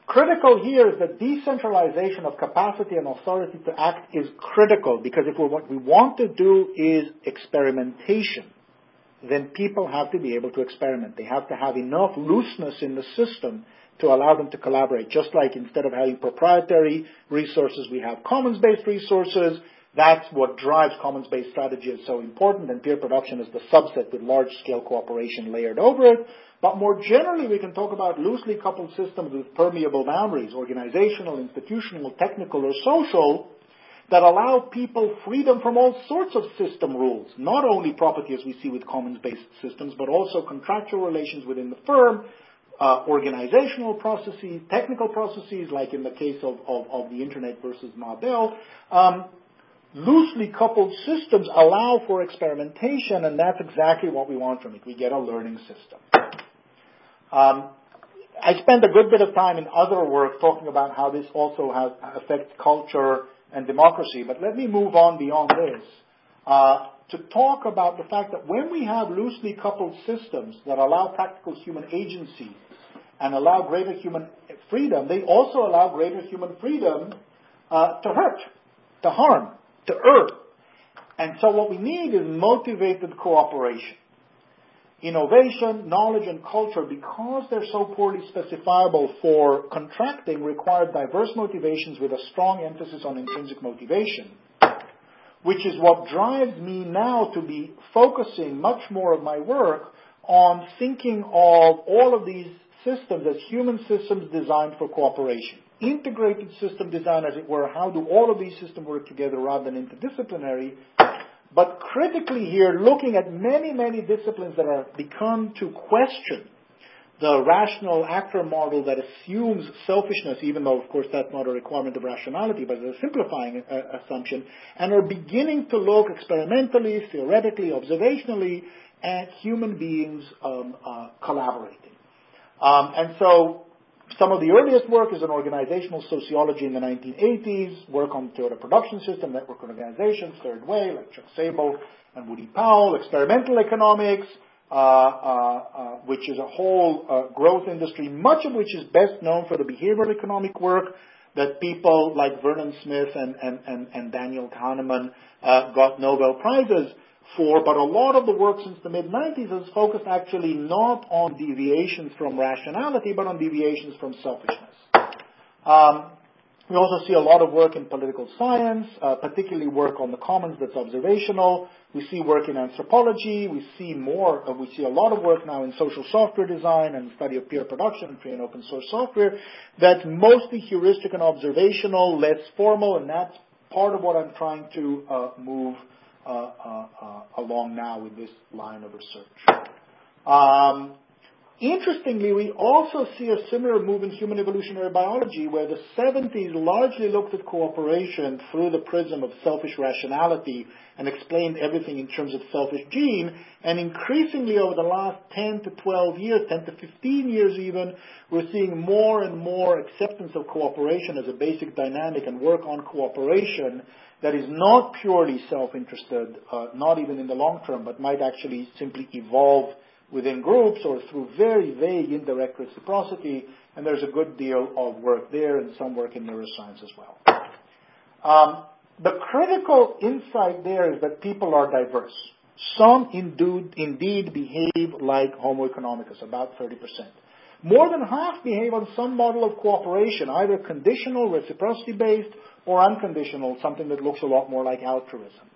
Critical here is that decentralization of capacity and authority to act is critical because if what we want to do is experimentation, then people have to be able to experiment. They have to have enough looseness in the system to allow them to collaborate. Just like instead of having proprietary resources, we have commons-based resources. That's what drives commons-based strategy is so important, and peer production is the subset with large-scale cooperation layered over it. But more generally, we can talk about loosely coupled systems with permeable boundaries, organizational, institutional, technical, or social, that allow people freedom from all sorts of system rules, not only property as we see with commons-based systems, but also contractual relations within the firm, uh, organizational processes, technical processes, like in the case of, of, of the internet versus Ma Bell. Um, loosely coupled systems allow for experimentation, and that's exactly what we want from it. We get a learning system. Um, I spent a good bit of time in other work talking about how this also has, affects culture and democracy, but let me move on beyond this uh, to talk about the fact that when we have loosely coupled systems that allow practical human agency and allow greater human freedom, they also allow greater human freedom uh, to hurt, to harm, to err. And so what we need is motivated cooperation. Innovation, knowledge, and culture, because they're so poorly specifiable for contracting, require diverse motivations with a strong emphasis on intrinsic motivation, which is what drives me now to be focusing much more of my work on thinking of all of these systems as human systems designed for cooperation. Integrated system design, as it were, how do all of these systems work together rather than interdisciplinary, but critically here, looking at many, many disciplines that are become to question the rational actor model that assumes selfishness, even though, of course, that's not a requirement of rationality, but it's a simplifying uh, assumption, and are beginning to look experimentally, theoretically, observationally at human beings um, uh, collaborating. Um, and so some of the earliest work is in organizational sociology in the 1980s, work on Toyota production system, network organizations, third way, like Chuck Sabel and Woody Powell, experimental economics, uh, uh, uh, which is a whole uh, growth industry, much of which is best known for the behavioral economic work that people like Vernon Smith and, and, and, and Daniel Kahneman uh, got Nobel Prizes for, but a lot of the work since the mid-90s has focused actually not on deviations from rationality, but on deviations from selfishness. Um, we also see a lot of work in political science, uh, particularly work on the commons that's observational. We see work in anthropology. We see more. Uh, we see a lot of work now in social software design and study of peer production and free and open source software. That's mostly heuristic and observational, less formal, and that's part of what I'm trying to uh, move Uh, uh, uh, along now with this line of research. Um, interestingly, we also see a similar move in human evolutionary biology where the 70s largely looked at cooperation through the prism of selfish rationality and explained everything in terms of selfish gene. And increasingly over the last 10 to 12 years, 10 to 15 years even, we're seeing more and more acceptance of cooperation as a basic dynamic and work on cooperation that is not purely self-interested, uh, not even in the long term, but might actually simply evolve within groups or through very vague indirect reciprocity, and there's a good deal of work there and some work in neuroscience as well. Um, the critical insight there is that people are diverse. Some indeed, indeed behave like Homo economicus, about 30%. More than half behave on some model of cooperation, either conditional, reciprocity based, or unconditional, something that looks a lot more like altruism.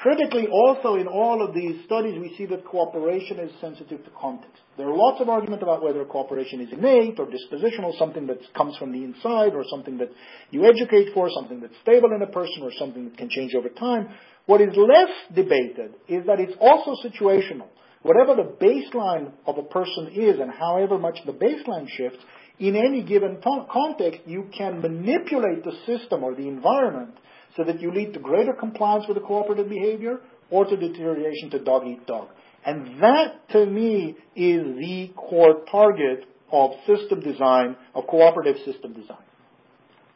Critically, also in all of these studies, we see that cooperation is sensitive to context. There are lots of arguments about whether cooperation is innate or dispositional, something that comes from the inside or something that you educate for, something that's stable in a person or something that can change over time. What is less debated is that it's also situational. Whatever the baseline of a person is and however much the baseline shifts, in any given context, you can manipulate the system or the environment so that you lead to greater compliance with the cooperative behavior or to deterioration to dog eat dog. And that, to me, is the core target of system design, of cooperative system design.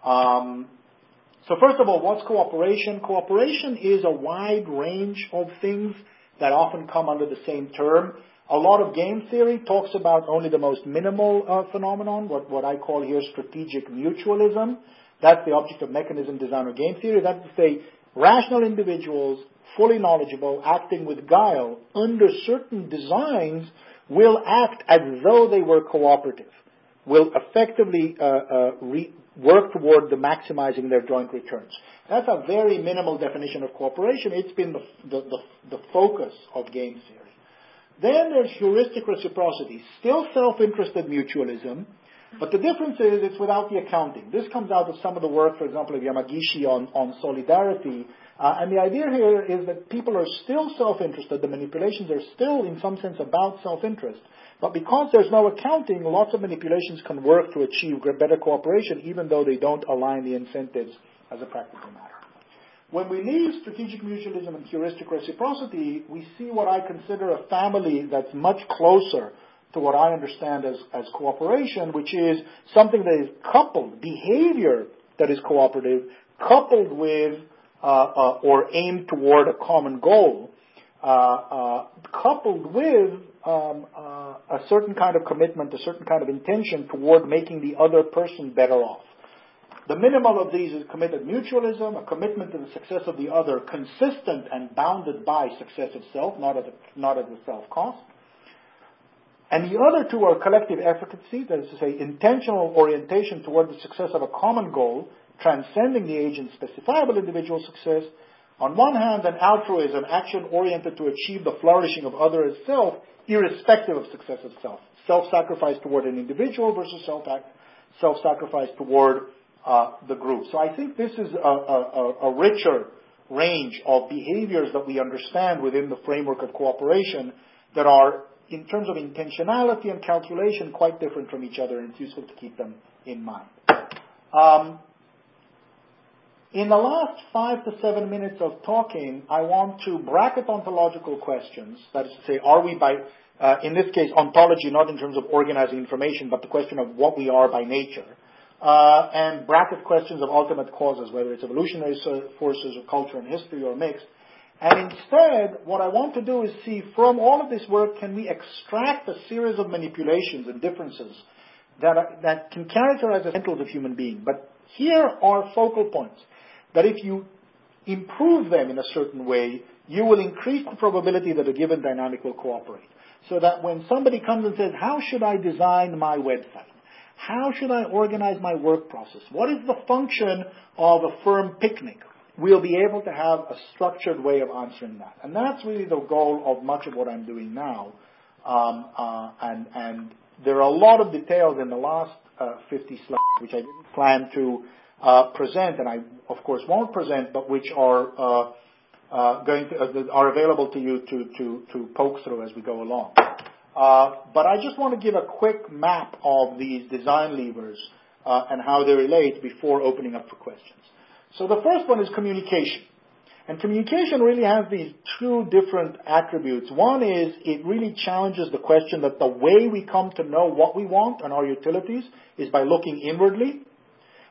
Um, so first of all, what's cooperation? Cooperation is a wide range of things that often come under the same term. A lot of game theory talks about only the most minimal uh, phenomenon, what, what I call here strategic mutualism. That's the object of mechanism design or game theory. That's to say, rational individuals, fully knowledgeable, acting with guile, under certain designs, will act as though they were cooperative, will effectively uh, uh, re- work toward the maximizing their joint returns. That's a very minimal definition of cooperation. It's been the, the, the, the focus of game theory. Then there's heuristic reciprocity, still self-interested mutualism, but the difference is it's without the accounting. This comes out of some of the work, for example, of Yamagishi on, on solidarity. Uh, and the idea here is that people are still self-interested. The manipulations are still, in some sense, about self-interest. But because there's no accounting, lots of manipulations can work to achieve better cooperation, even though they don't align the incentives as a practical matter. When we leave strategic mutualism and heuristic reciprocity, we see what I consider a family that's much closer to what I understand as, as cooperation, which is something that is coupled, behavior that is cooperative, coupled with uh, uh, or aimed toward a common goal, uh, uh coupled with um, uh, a certain kind of commitment, a certain kind of intention toward making the other person better off. The minimal of these is committed mutualism, a commitment to the success of the other, consistent and bounded by success of self, not at the, not at the self cost. And the other two are collective efficacy, that is to say, intentional orientation toward the success of a common goal, transcending the agent's specifiable individual success. On one hand, and altruism, action oriented to achieve the flourishing of other as self, irrespective of success of self. Self-sacrifice toward an individual versus self-sacrifice toward uh, the group. So I think this is a, a, a richer range of behaviors that we understand within the framework of cooperation that are, in terms of intentionality and calculation, quite different from each other, and it's useful to keep them in mind. Um, in the last five to seven minutes of talking, I want to bracket ontological questions. That is to say, are we by, uh, in this case, ontology, not in terms of organizing information, but the question of what we are by nature uh, and bracket questions of ultimate causes, whether it's evolutionary forces or culture and history or mixed. And instead, what I want to do is see from all of this work, can we extract a series of manipulations and differences that, are, that can characterize the essentials of human being. But here are focal points that if you improve them in a certain way, you will increase the probability that a given dynamic will cooperate. So that when somebody comes and says, how should I design my website? How should I organize my work process? What is the function of a firm picnic? We'll be able to have a structured way of answering that. And that's really the goal of much of what I'm doing now. Um, uh, and, and there are a lot of details in the last uh, 50 slides which I didn't plan to uh, present, and I of course won't present, but which are uh, uh, going to, uh, are available to you to, to, to poke through as we go along. Uh, but I just want to give a quick map of these design levers uh, and how they relate before opening up for questions. So the first one is communication. And communication really has these two different attributes. One is it really challenges the question that the way we come to know what we want and our utilities is by looking inwardly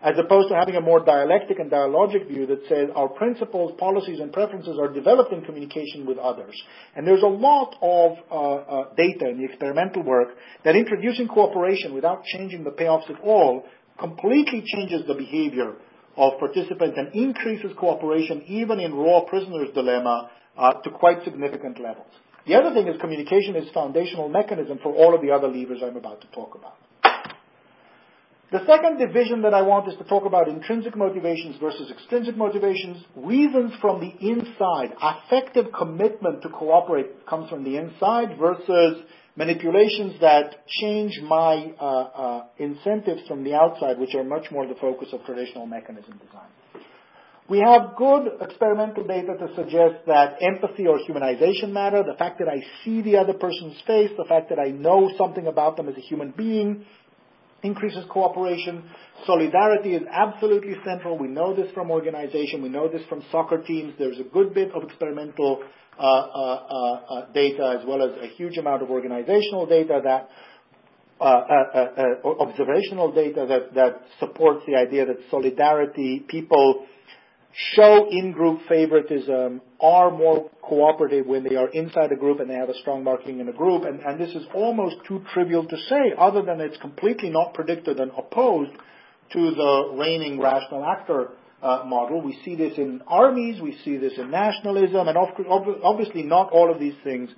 as opposed to having a more dialectic and dialogic view that says our principles, policies, and preferences are developed in communication with others. And there's a lot of uh, uh, data in the experimental work that introducing cooperation without changing the payoffs at all completely changes the behavior of participants and increases cooperation even in raw prisoner's dilemma uh, to quite significant levels. The other thing is communication is foundational mechanism for all of the other levers I'm about to talk about. The second division that I want is to talk about intrinsic motivations versus extrinsic motivations, reasons from the inside. Affective commitment to cooperate comes from the inside versus manipulations that change my uh, uh, incentives from the outside, which are much more the focus of traditional mechanism design. We have good experimental data to suggest that empathy or humanization matter, the fact that I see the other person's face, the fact that I know something about them as a human being, increases cooperation. Solidarity is absolutely central. We know this from organization. We know this from soccer teams. There's a good bit of experimental uh, uh, uh, uh data as well as a huge amount of organizational data that uh, uh, observational data that, that supports the idea that solidarity, people show in-group favoritism, are more cooperative when they are inside a group and they have a strong marking in a group. And, and this is almost too trivial to say, other than it's completely not predicted and opposed to the reigning rational actor uh, model. We see this in armies, we see this in nationalism, and obviously not all of these things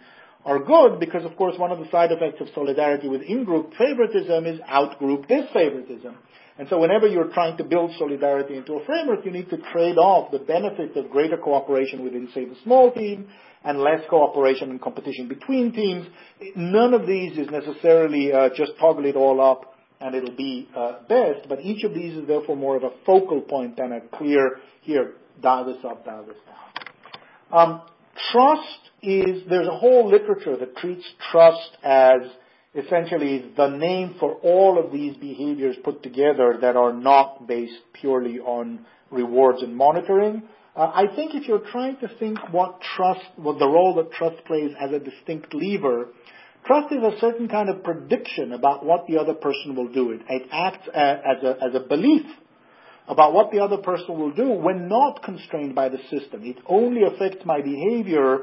are good because, of course, one of the side effects of solidarity with in-group favoritism is out-group disfavoritism. And so whenever you're trying to build solidarity into a framework, you need to trade off the benefits of greater cooperation within, say, the small team and less cooperation and competition between teams. None of these is necessarily uh, just toggle it all up and it'll be uh, best, but each of these is therefore more of a focal point than a clear, here, dial this up, dial this down. Um, trust is, there's a whole literature that treats trust as essentially the name for all of these behaviors put together that are not based purely on rewards and monitoring. Uh, I think if you're trying to think what trust, what the role that trust plays as a distinct lever, trust is a certain kind of prediction about what the other person will do. It, it acts as a, as a belief about what the other person will do when not constrained by the system. It only affects my behavior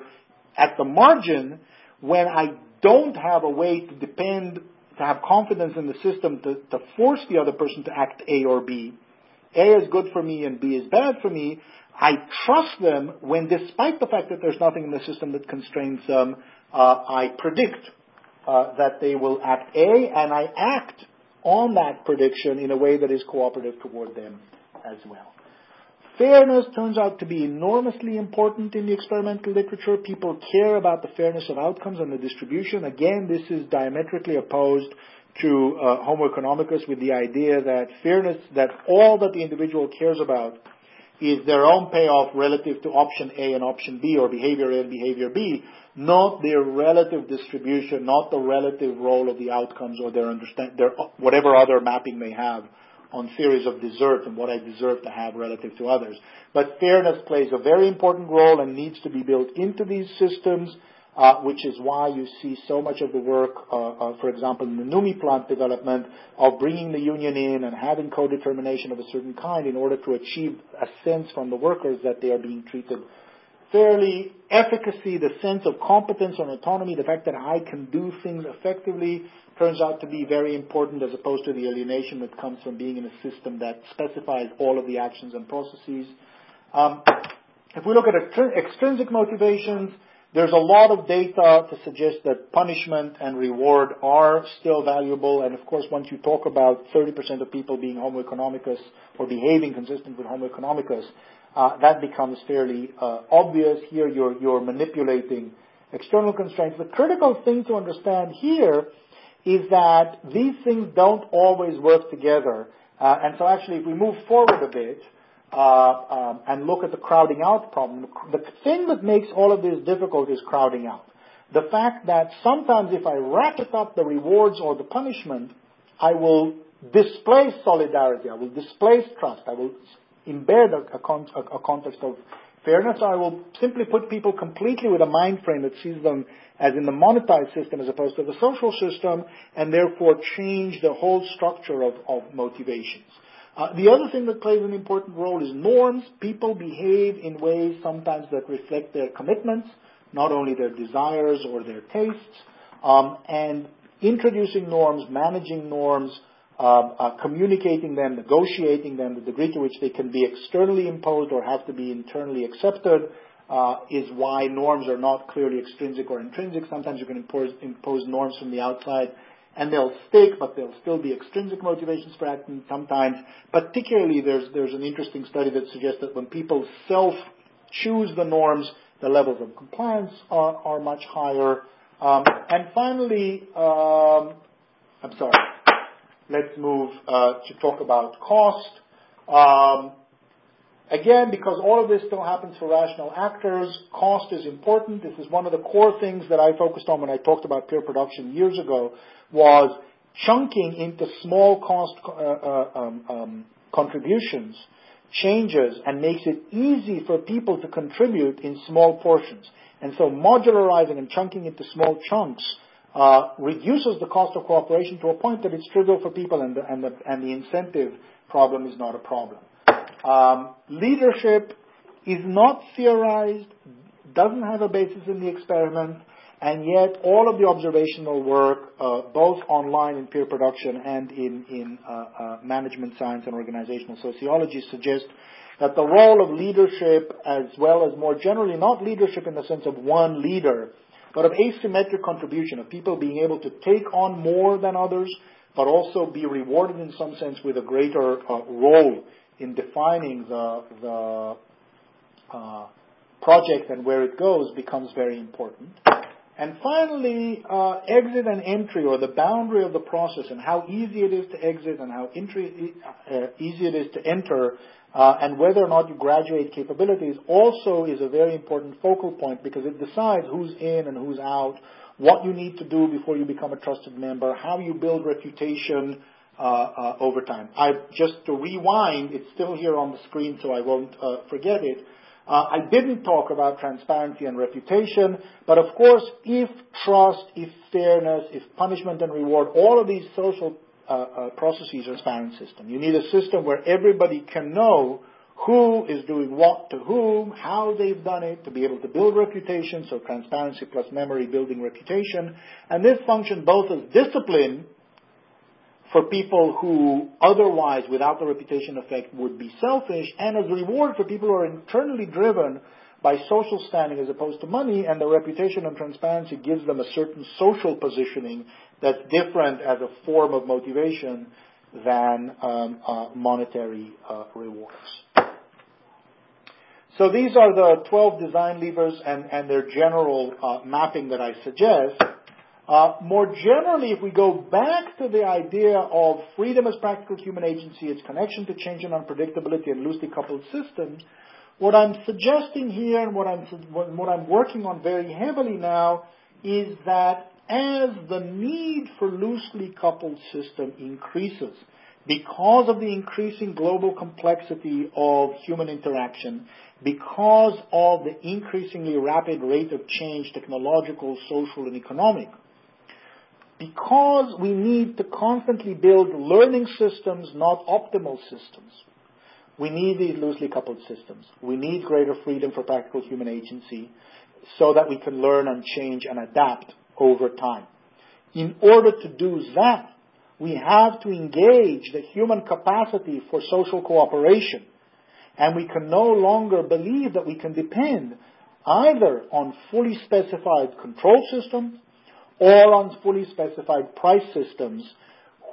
at the margin when I don't have a way to depend, to have confidence in the system to, to force the other person to act A or B. A is good for me and B is bad for me. I trust them when despite the fact that there's nothing in the system that constrains them, uh, I predict uh, that they will act A and I act on that prediction in a way that is cooperative toward them as well. Fairness turns out to be enormously important in the experimental literature. People care about the fairness of outcomes and the distribution. Again, this is diametrically opposed to uh, Homo economicus with the idea that fairness, that all that the individual cares about is their own payoff relative to option A and option B or behavior A and behavior B, not their relative distribution, not the relative role of the outcomes or their understand, their, whatever other mapping they have on theories of desert and what I deserve to have relative to others. But fairness plays a very important role and needs to be built into these systems, uh, which is why you see so much of the work, uh, uh, for example, in the NUMMI plant development, of bringing the union in and having co-determination of a certain kind in order to achieve a sense from the workers that they are being treated fairly. Efficacy, the sense of competence and autonomy, the fact that I can do things effectively, turns out to be very important as opposed to the alienation that comes from being in a system that specifies all of the actions and processes. Um, if we look at extrinsic motivations, there's a lot of data to suggest that punishment and reward are still valuable. And of course, once you talk about 30% of people being homo economicus or behaving consistent with homo economicus, uh, that becomes fairly uh, obvious. Here, you're, you're manipulating external constraints. The critical thing to understand here is that these things don't always work together. Uh, and so actually, if we move forward a bit uh, um, and look at the crowding out problem, the thing that makes all of this difficult is crowding out. The fact that sometimes if I ratchet up the rewards or the punishment, I will displace solidarity, I will displace trust, I will embed a, a, con- a context of fairness, I will simply put people completely with a mind frame that sees them as in the monetized system as opposed to the social system, and therefore change the whole structure of, of motivations. Uh, the other thing that plays an important role is norms. People behave in ways sometimes that reflect their commitments, not only their desires or their tastes, um, and introducing norms, managing norms, communicating them, negotiating them, the degree to which they can be externally imposed or have to be internally accepted, uh, is why norms are not clearly extrinsic or intrinsic. Sometimes you can impose, impose norms from the outside and they'll stick, but they'll still be extrinsic motivations for acting sometimes. Particularly, there's, there's an interesting study that suggests that when people self choose the norms, the levels of compliance are, are much higher. Um, and finally, um, I'm sorry, let's move uh, to talk about cost. Um, again, because all of this still happens for rational actors, cost is important. This is one of the core things that I focused on when I talked about peer production years ago, was chunking into small cost uh, uh, um, um, contributions changes and makes it easy for people to contribute in small portions. And so modularizing and chunking into small chunks reduces the cost of cooperation to a point that it's trivial for people and the, and the, and the incentive problem is not a problem. Um, leadership is not theorized, doesn't have a basis in the experiment, and yet all of the observational work, uh, both online in peer production and in, in uh, uh, management science and organizational sociology, suggest that the role of leadership, as well as more generally, not leadership in the sense of one leader, but of asymmetric contribution, of people being able to take on more than others, but also be rewarded in some sense with a greater uh, role in defining the, the uh, project and where it goes becomes very important. And finally, uh, exit and entry, or the boundary of the process, and how easy it is to exit and how entry, uh, easy it is to enter, and whether or not you graduate capabilities also is a very important focal point because it decides who's in and who's out, what you need to do before you become a trusted member, how you build reputation uh, uh, over time. I just to rewind, it's still here on the screen, so I won't uh, forget it. Uh, I didn't talk about transparency and reputation, but of course, if trust, if fairness, if punishment and reward, all of these social uh, processes transparent system. You need a system where everybody can know who is doing what to whom, how they've done it, to be able to build reputation, so transparency plus memory building reputation. And this function both as discipline for people who otherwise, without the reputation effect, would be selfish, and as reward for people who are internally driven by social standing as opposed to money, and the reputation and transparency gives them a certain social positioning that's different as a form of motivation than um, uh, monetary uh, rewards. So these are the 12 design levers and, and their general uh, mapping that I suggest. Uh, more generally, if we go back to the idea of freedom as practical human agency, its connection to change and unpredictability and loosely coupled systems, what I'm suggesting here and what I'm, what I'm working on very heavily now is that as the need for loosely coupled system increases, because of the increasing global complexity of human interaction, because of the increasingly rapid rate of change, technological, social, and economic, because we need to constantly build learning systems, not optimal systems. We need these loosely coupled systems. We need greater freedom for practical human agency so that we can learn and change and adapt over time. In order to do that, we have to engage the human capacity for social cooperation. And we can no longer believe that we can depend either on fully specified control systems or on fully specified price systems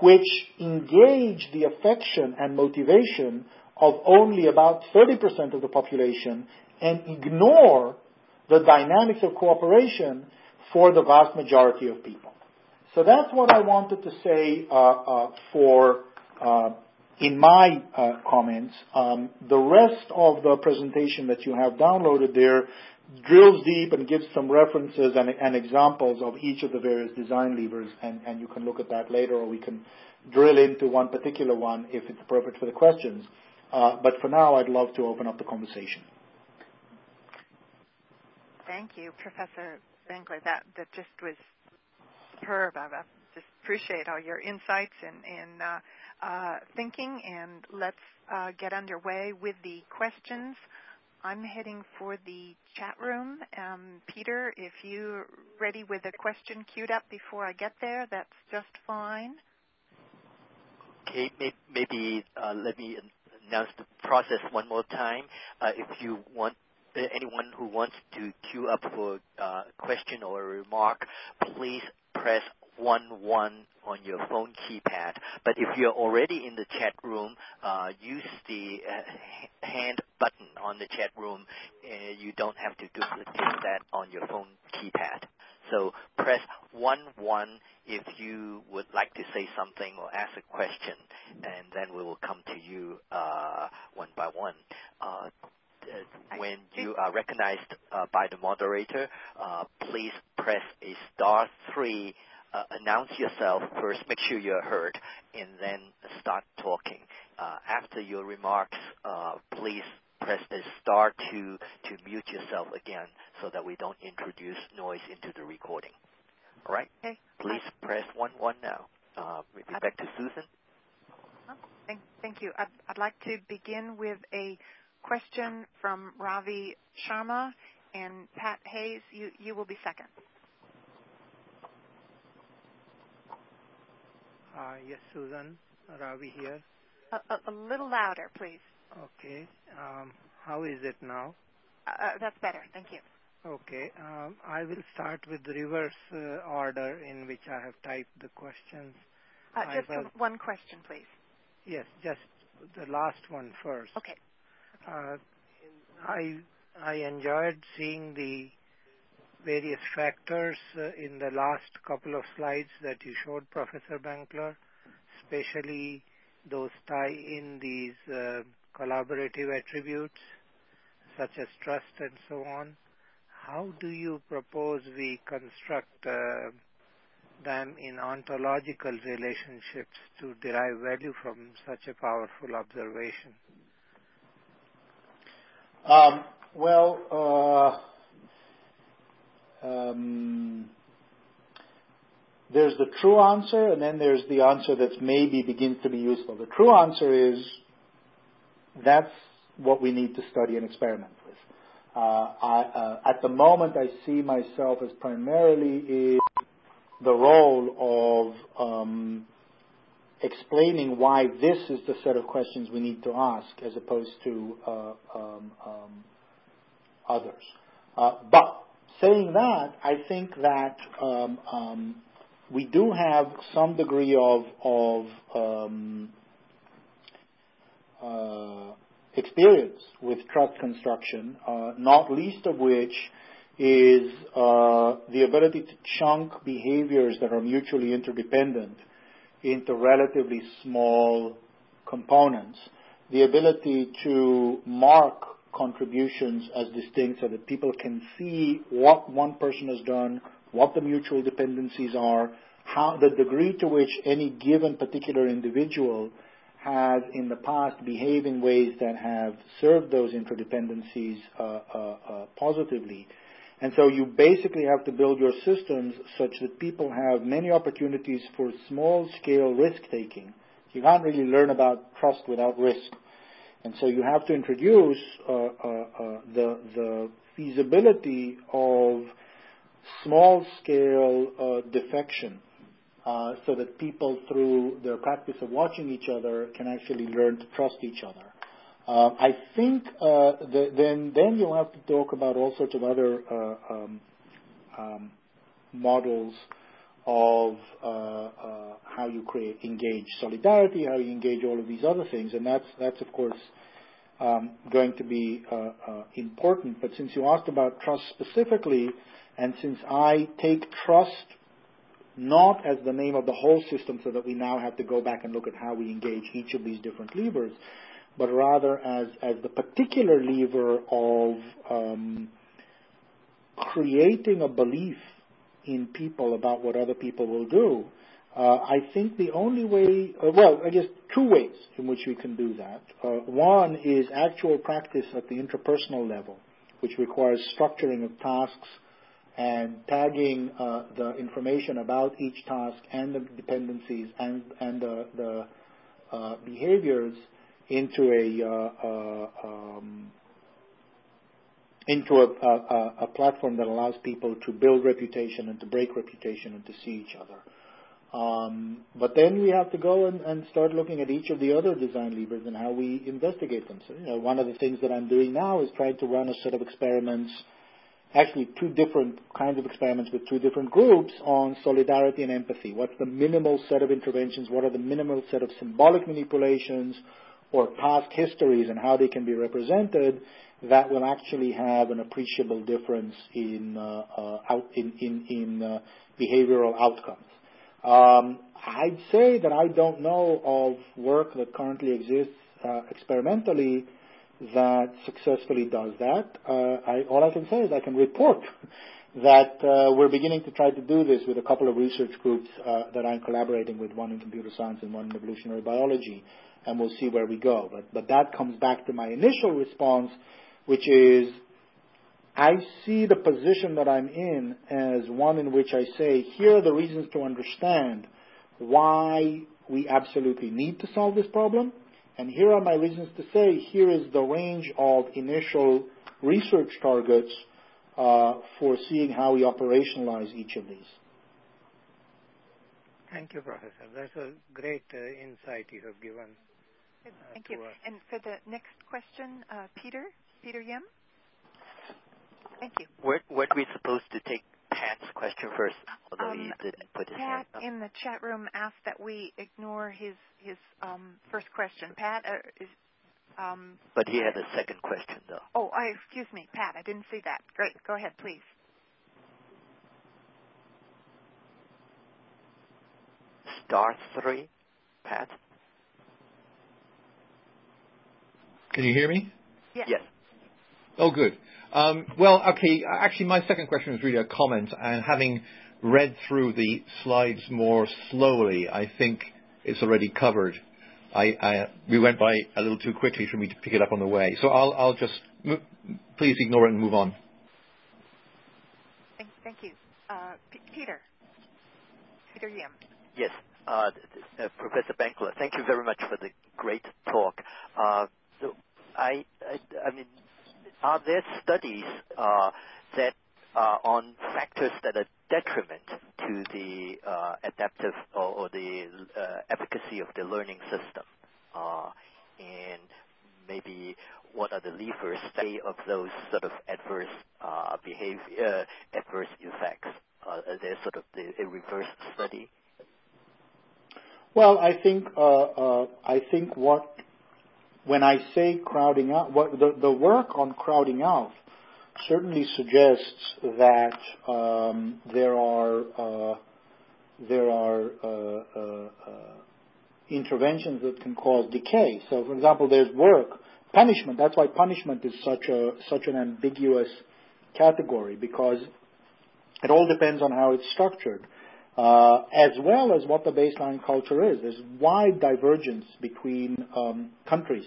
which engage the affection and motivation of only about 30% of the population and ignore the dynamics of cooperation for the vast majority of people. So that's what I wanted to say uh, uh, for uh, in my uh, comments. Um, the rest of the presentation that you have downloaded there drills deep and gives some references and, and examples of each of the various design levers, and, and you can look at that later, or we can drill into one particular one if it's appropriate for the questions. Uh, but for now, I'd love to open up the conversation. Thank you, Professor Benkler. That that just was superb. I just appreciate all your insights and, and uh, uh, thinking. And let's uh, get underway with the questions. I'm heading for the chat room. Um, Peter, if you're ready with a question queued up before I get there, that's just fine. Okay, maybe uh, let me announce the process one more time. Uh, if you want uh, anyone who wants to queue up for a uh, question or a remark, please press one one on your phone keypad. But if you're already in the chat room, uh, use the uh, hand button on the chat room. Uh, you don't have to duplicate that on your phone keypad. So press one one if you would like to say something or ask a question, and then we will come to you uh, one by one. Uh, when you are recognized uh, by the moderator, uh, please press a star three uh, announce yourself first, make sure you're heard, and then start talking. Uh, after your remarks, uh, please press the star two to mute yourself again so that we don't introduce noise into the recording. All right? Okay. Please press one one now. Uh, maybe back to Susan. Thank, thank you. I'd, I'd like to begin with a question from Ravi Sharma and Pat Hayes. You, you will be second. Uh, yes, Susan. Ravi here. A, a, a little louder, please. Okay. Um, how is it now? Uh, uh, that's better. Thank you. Okay. Um, I will start with the reverse uh, order in which I have typed the questions. Uh, just was- one question, please. Yes, just the last one first. Okay. Uh, I I enjoyed seeing the various factors uh, in the last couple of slides that you showed, Professor Benkler, especially those tie in these uh, collaborative attributes such as trust and so on. How do you propose we construct uh, them in ontological relationships to derive value from such a powerful observation? Um, well, uh, um, there's the true answer, and then there's the answer that maybe begins to be useful. The true answer is that's what we need to study and experiment with. Uh, I, uh, at the moment, I see myself as primarily in the role of um, explaining why this is the set of questions we need to ask as opposed to uh, um, um, others. Uh, but saying that, I think that um, um, we do have some degree of, of um, experience with trust construction, uh, not least of which is uh, the ability to chunk behaviors that are mutually interdependent into relatively small components, the ability to mark contributions as distinct so that people can see what one person has done, what the mutual dependencies are, how the degree to which any given particular individual has in the past behaved in ways that have served those interdependencies uh, uh, uh, positively. And so you basically have to build your systems such that people have many opportunities for small scale risk taking. You can't really learn about trust without risk. And so you have to introduce uh, uh, uh, the, the feasibility of small scale defection uh, so that people, through their practice of watching each other, can actually learn to trust each other. Uh, I think uh, the, then then you'll have to talk about all sorts of other uh, um, um, models of uh, uh, how you create engage solidarity, how you engage all of these other things, and that's that's of course um, going to be important. But since you asked about trust specifically, and since I take trust not as the name of the whole system so that we now have to go back and look at how we engage each of these different levers, but rather as, as the particular lever of um, creating a belief in people about what other people will do. Uh, I think the only way, uh, well, I guess two ways in which we can do that. Uh, one is actual practice at the interpersonal level, which requires structuring of tasks and tagging uh, the information about each task and the dependencies and, the, uh, behaviors into a uh, um, into a, platform that allows people to build reputation and to break reputation and to see each other. Um, but then we have to go and, and, start looking at each of the other design levers and how we investigate them. One of the things that I'm doing now is trying to run a set of experiments actually two different kinds of experiments with two different groups on solidarity and empathy. What's the minimal set of interventions? What are the minimal set of symbolic manipulations or past histories and how they can be represented that will actually have an appreciable difference in, uh, uh, out, in, in, in uh, behavioral outcomes. Um, I'd say that I don't know of work that currently exists uh, experimentally that successfully does that. Uh, I, all I can say is I can report that uh, we're beginning to try to do this with a couple of research groups uh, that I'm collaborating with, one in computer science and one in evolutionary biology, and we'll see where we go. But, but that comes back to my initial response, which is I see the position that I'm in as one in which I say, here are the reasons to understand why we absolutely need to solve this problem and here are my reasons to say here is the range of initial research targets uh, for seeing how we operationalize each of these. Thank you, Professor. That's a great uh, insight you have given. Uh, Thank you. Us. And for the next question, uh, Peter, Peter Yim. Thank you. Weren't, weren't we supposed to take Pat's question first, although um, he didn't put his Pat hand up. in the chat room asked that we ignore his his um, first question. Pat uh, is. Um, but he had a second question, though. Oh, I, excuse me, Pat. I didn't see that. Great. Go ahead, please. Star three, Pat. Can you hear me? Yes. Yes. Oh, good. Um, well, okay. Actually, my second question was really a comment, and having read through the slides more slowly, I think it's already covered. I, I, we went by a little too quickly for me to pick it up on the way. So I'll, I'll just please ignore it and move on. Thank, thank you, uh, P- Peter. Peter Yim. Yes, uh, uh, Professor Benkler. Thank you very much for the great talk. Uh, so I, I, I mean, are there studies uh, that are on factors that are detriment to the uh, adaptive or, or the uh, efficacy of the learning system? Uh, and maybe what are the levers of those sort of adverse uh, behavior, uh, adverse effects? are there sort of the, a reverse study? Well, I think I think what when I say crowding out, what the, the work on crowding out certainly suggests that um, there are uh, there are uh, uh, uh, interventions that can cause decay. So, for example, there's work punishment. That's why punishment is such a such an ambiguous category because it all depends on how it's structured, uh, as well as what the baseline culture is. There's wide divergence between um, countries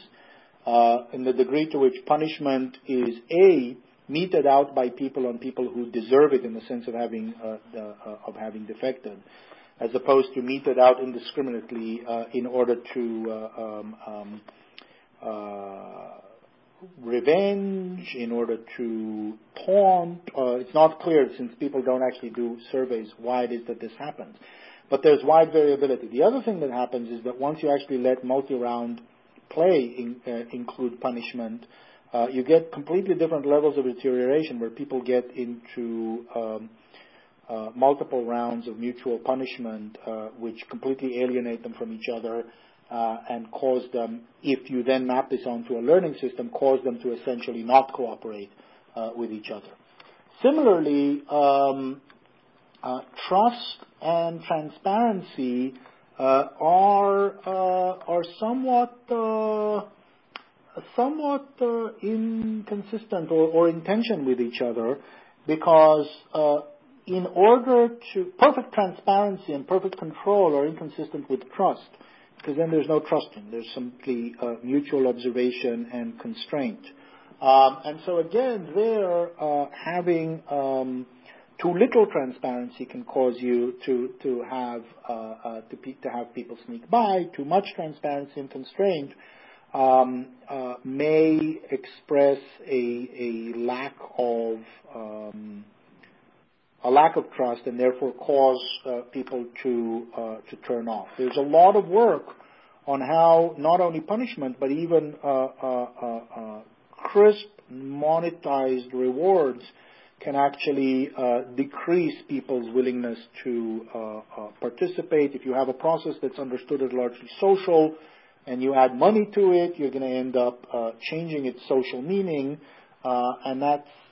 uh, in the degree to which punishment is a meted out by people on people who deserve it in the sense of having uh, uh, of having defected, as opposed to meted out indiscriminately uh, in order to um, um, revenge, in order to taunt. Uh, it's not clear since people don't actually do surveys why it is that this happens. But there's wide variability. The other thing that happens is that once you actually let multi-round play in, include punishment, uh, you get completely different levels of deterioration where people get into um, uh, multiple rounds of mutual punishment, uh, which completely alienate them from each other uh, and cause them, if you then map this onto a learning system, cause them to essentially not cooperate uh, with each other. Similarly, um, uh, trust and transparency are are somewhat somewhat uh, inconsistent or, or, in tension with each other because uh, in order to perfect transparency and perfect control are inconsistent with trust because then there's no trusting. There's simply uh, mutual observation and constraint. Um, and so again there uh, having um, too little transparency can cause you to to have uh, uh, to, pe- to have people sneak by. Too much transparency and constraint um, uh, may express a a lack of um, a lack of trust and therefore cause uh, people to uh, to turn off. There's a lot of work on how not only punishment but even crisp monetized rewards can actually uh, decrease people's willingness to uh, uh, participate. If you have a process that's understood as largely social, and you add money to it, you're going to end up uh, changing its social meaning, uh, and that's uh, uh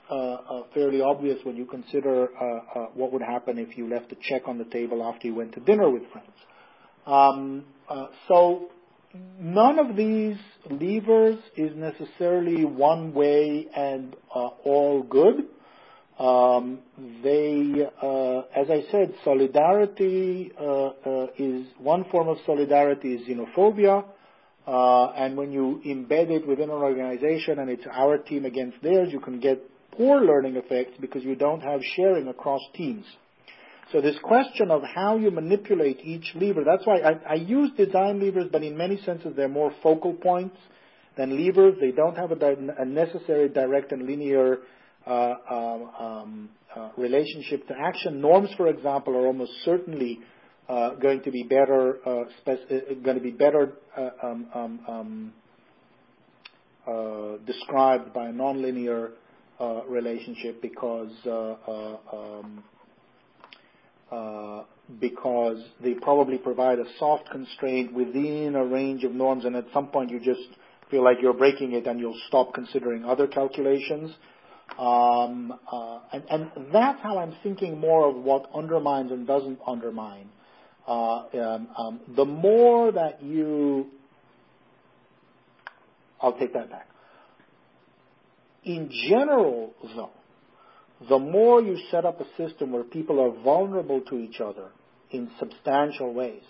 fairly obvious when you consider uh, uh, what would happen if you left a check on the table after you went to dinner with friends. Um, so none of these levers is necessarily one way and all good. Um, they, as I said, solidarity is one form of solidarity is xenophobia. Uh, and when you embed it within an organization and it's our team against theirs, you can get poor learning effects because you don't have sharing across teams. So this question of how you manipulate each lever, that's why I, I use design levers, but in many senses they're more focal points than levers. They don't have a, di- a necessary direct and linear uh, um, um uh, relationship to action. Norms, for example, are almost certainly uh, going to be better uh, uh, going to be better um, um, um, described by a nonlinear relationship because um, uh, because they probably provide a soft constraint within a range of norms, and at some point you just feel like you're breaking it and you'll stop considering other calculations. Um, uh, and, that's how I'm thinking more of what undermines and doesn't undermine. Uh, um, um, the more that you, I'll take that back. In general, though, the more you set up a system where people are vulnerable to each other in substantial ways,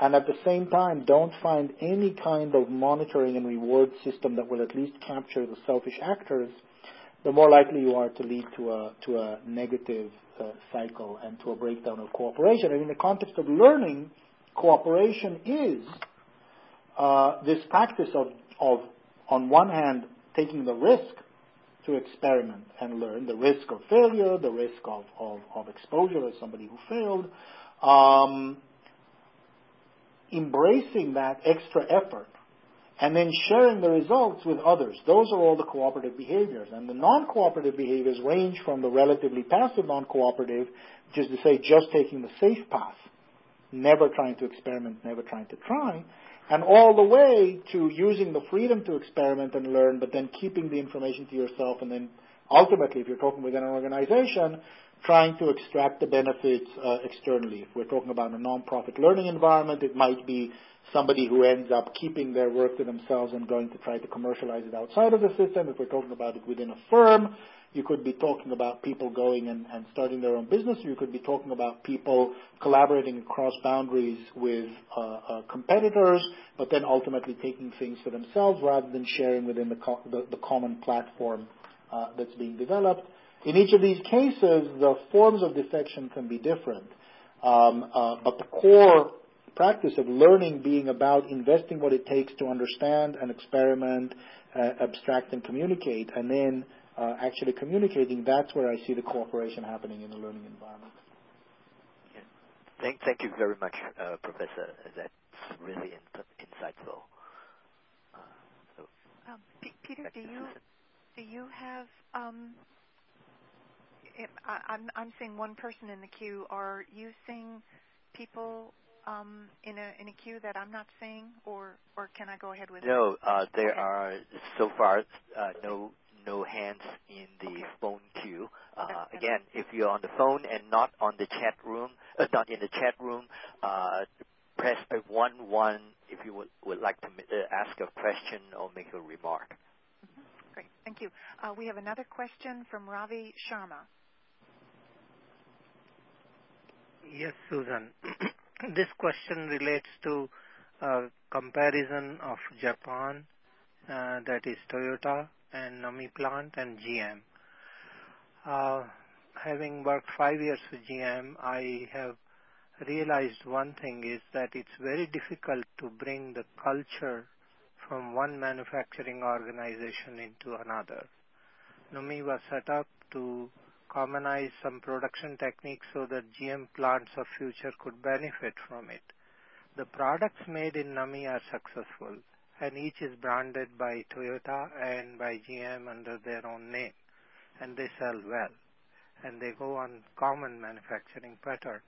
and at the same time don't find any kind of monitoring and reward system that will at least capture the selfish actors, the more likely you are to lead to a, to a negative uh, cycle and to a breakdown of cooperation. And in the context of learning, cooperation is uh, this practice of, of, on one hand, taking the risk to experiment and learn, the risk of failure, the risk of, of, of exposure as somebody who failed, um, embracing that extra effort and then sharing the results with others. Those are all the cooperative behaviors. And the non-cooperative behaviors range from the relatively passive non-cooperative, which is to say just taking the safe path, never trying to experiment, never trying to try, and all the way to using the freedom to experiment and learn, but then keeping the information to yourself and then ultimately, if you're talking within an organization, trying to extract the benefits uh, externally. If we're talking about a non-profit learning environment, it might be somebody who ends up keeping their work to themselves and going to try to commercialize it outside of the system. If we're talking about it within a firm, you could be talking about people going and, and starting their own business. You could be talking about people collaborating across boundaries with uh, uh, competitors, but then ultimately taking things for themselves rather than sharing within the, co- the, the common platform uh, that's being developed. In each of these cases, the forms of defection can be different, um, uh, but the core practice of learning being about investing what it takes to understand and experiment, uh, abstract and communicate, and then actually communicating, that's where I see the cooperation happening in the learning environment. Yeah. Thank, thank you very much, uh, Professor. That's really in, insightful. Uh, so, um, P- Peter, do you do you have? Um, I, I'm I'm seeing one person in the queue. Are you seeing people um, in a in a queue that I'm not seeing, or or can I go ahead with? No, uh, there are so far uh, no no hands in the phone queue. Uh, again, if you're on the phone and not on the chat room, uh, not in the chat room, uh, press one one if you would, would like to uh, ask a question or make a remark. Mm-hmm. Great, thank you. Uh, we have another question from Ravi Sharma. Yes, Susan. this question relates to a comparison of Japan, uh, that is Toyota and NUMMI plant and GM. Uh, having worked five years with GM, I have realized one thing is that it's very difficult to bring the culture from one manufacturing organization into another. NUMMI was set up to commonize some production techniques so that GM plants of future could benefit from it. The products made in NUMMI are successful and each is branded by Toyota and by GM under their own name and they sell well and they go on common manufacturing pattern.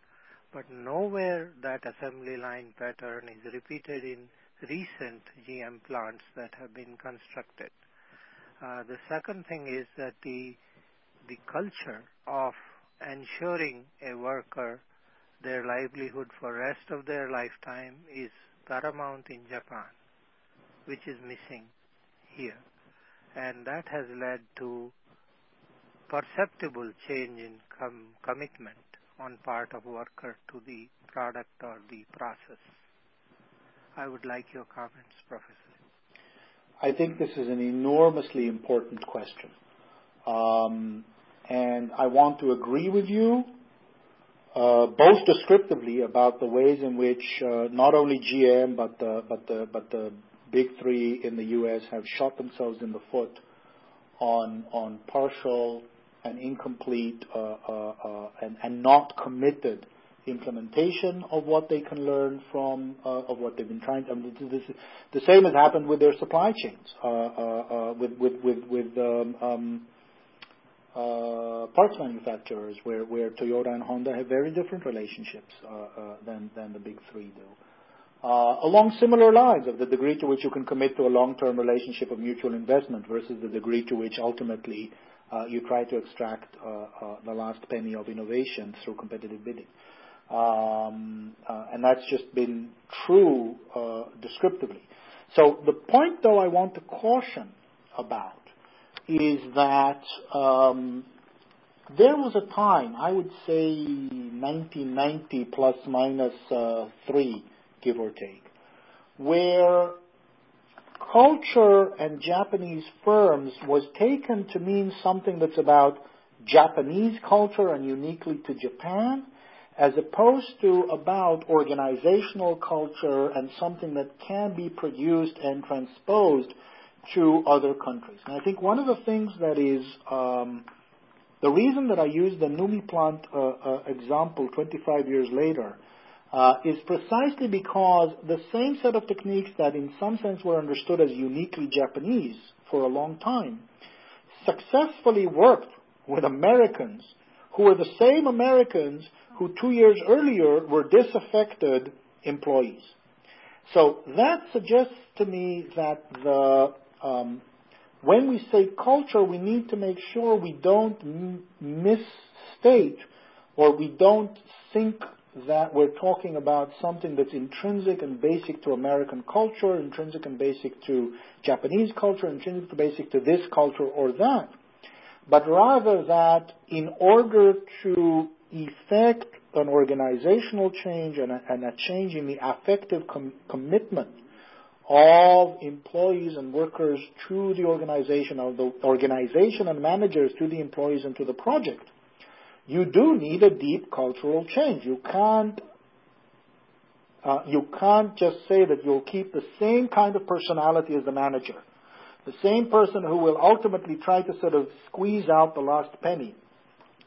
But nowhere that assembly line pattern is repeated in recent GM plants that have been constructed. Uh, the second thing is that the the culture of ensuring a worker their livelihood for rest of their lifetime is paramount in Japan, which is missing here. And that has led to perceptible change in com- commitment on part of worker to the product or the process. I would like your comments, Professor. I think this is an enormously important question. Um, and I want to agree with you uh, both descriptively about the ways in which uh, not only GM but the, but the but the big three in the U.S. have shot themselves in the foot on on partial and incomplete uh, uh, uh and, not committed implementation of what they can learn from of what they've been trying. I mean, this, the same has happened with their supply chains, uh, uh, uh, with with with, um, um, uh, parts manufacturers, where, where Toyota and Honda have very different relationships than, than the big three do. Uh, along similar lines of the degree to which you can commit to a long-term relationship of mutual investment versus the degree to which ultimately uh, you try to extract uh, the last penny of innovation through competitive bidding. Um, uh, and that's just been true uh, descriptively. So the point, though, I want to caution about is that um, there was a time, I would say 1990 plus minus, uh, three, give or take, where culture and Japanese firms was taken to mean something that's about Japanese culture and uniquely to Japan, as opposed to about organizational culture and something that can be produced and transposed to other countries. And I think one of the things that is um, the reason that I use the NUMMI plant uh, uh, example 25 years later uh, is precisely because the same set of techniques that in some sense were understood as uniquely Japanese for a long time successfully worked with Americans who were the same Americans who two years earlier were disaffected employees. So that suggests to me that the um, when we say culture, we need to make sure we don't m- misstate or we don't think that we're talking about something that's intrinsic and basic to American culture, intrinsic and basic to Japanese culture, intrinsic and basic to this culture or that, but rather that in order to effect an organizational change and a, and a change in the affective com- commitment of employees and workers to the organization, or the organization and managers to the employees and to the project, you do need a deep cultural change. You can't uh, you can't just say that you'll keep the same kind of personality as the manager, the same person who will ultimately try to sort of squeeze out the last penny,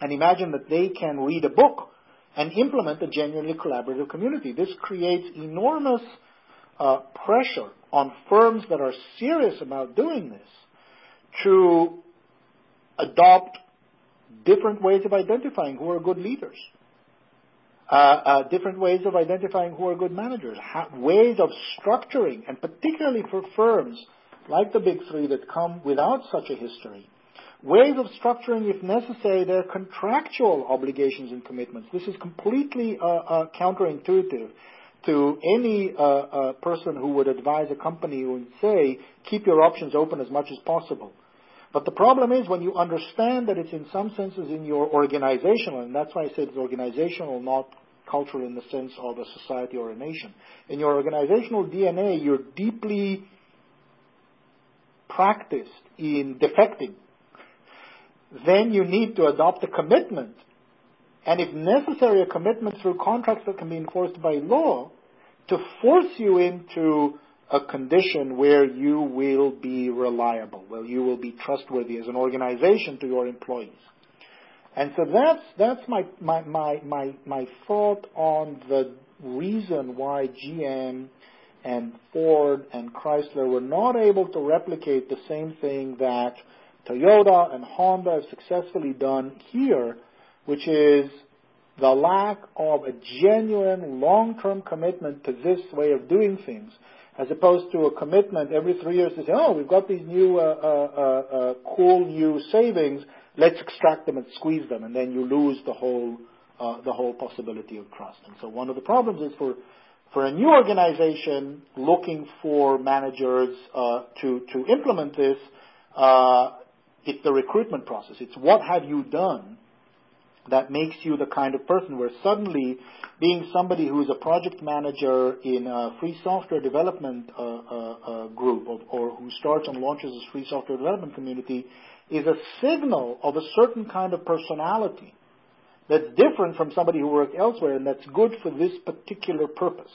and imagine that they can read a book and implement a genuinely collaborative community. This creates enormous uh, pressure on firms that are serious about doing this to adopt different ways of identifying who are good leaders, uh, uh, different ways of identifying who are good managers, ha- ways of structuring, and particularly for firms like the big three that come without such a history, ways of structuring, if necessary, their contractual obligations and commitments. This is completely uh, uh counterintuitive to any uh, uh, person who would advise a company who would say, keep your options open as much as possible. But the problem is when you understand that it's in some senses in your organizational, and that's why I said it's organizational, not cultural in the sense of a society or a nation. In your organizational DNA, you're deeply practiced in defecting. Then you need to adopt a commitment and if necessary, a commitment through contracts that can be enforced by law to force you into a condition where you will be reliable, where you will be trustworthy as an organization to your employees. And so that's that's my my my my, my thought on the reason why GM and Ford and Chrysler were not able to replicate the same thing that Toyota and Honda have successfully done here which is the lack of a genuine long-term commitment to this way of doing things, as opposed to a commitment every three years to say, oh, we've got these new uh, uh, uh, cool new savings, let's extract them and squeeze them, and then you lose the whole uh, the whole possibility of trust. And so one of the problems is for for a new organization looking for managers uh, to to implement this, uh it's the recruitment process. It's what have you done that makes you the kind of person where suddenly being somebody who is a project manager in a free software development uh, uh, uh, group or, or, who starts and launches a free software development community is a signal of a certain kind of personality that's different from somebody who worked elsewhere and that's good for this particular purpose.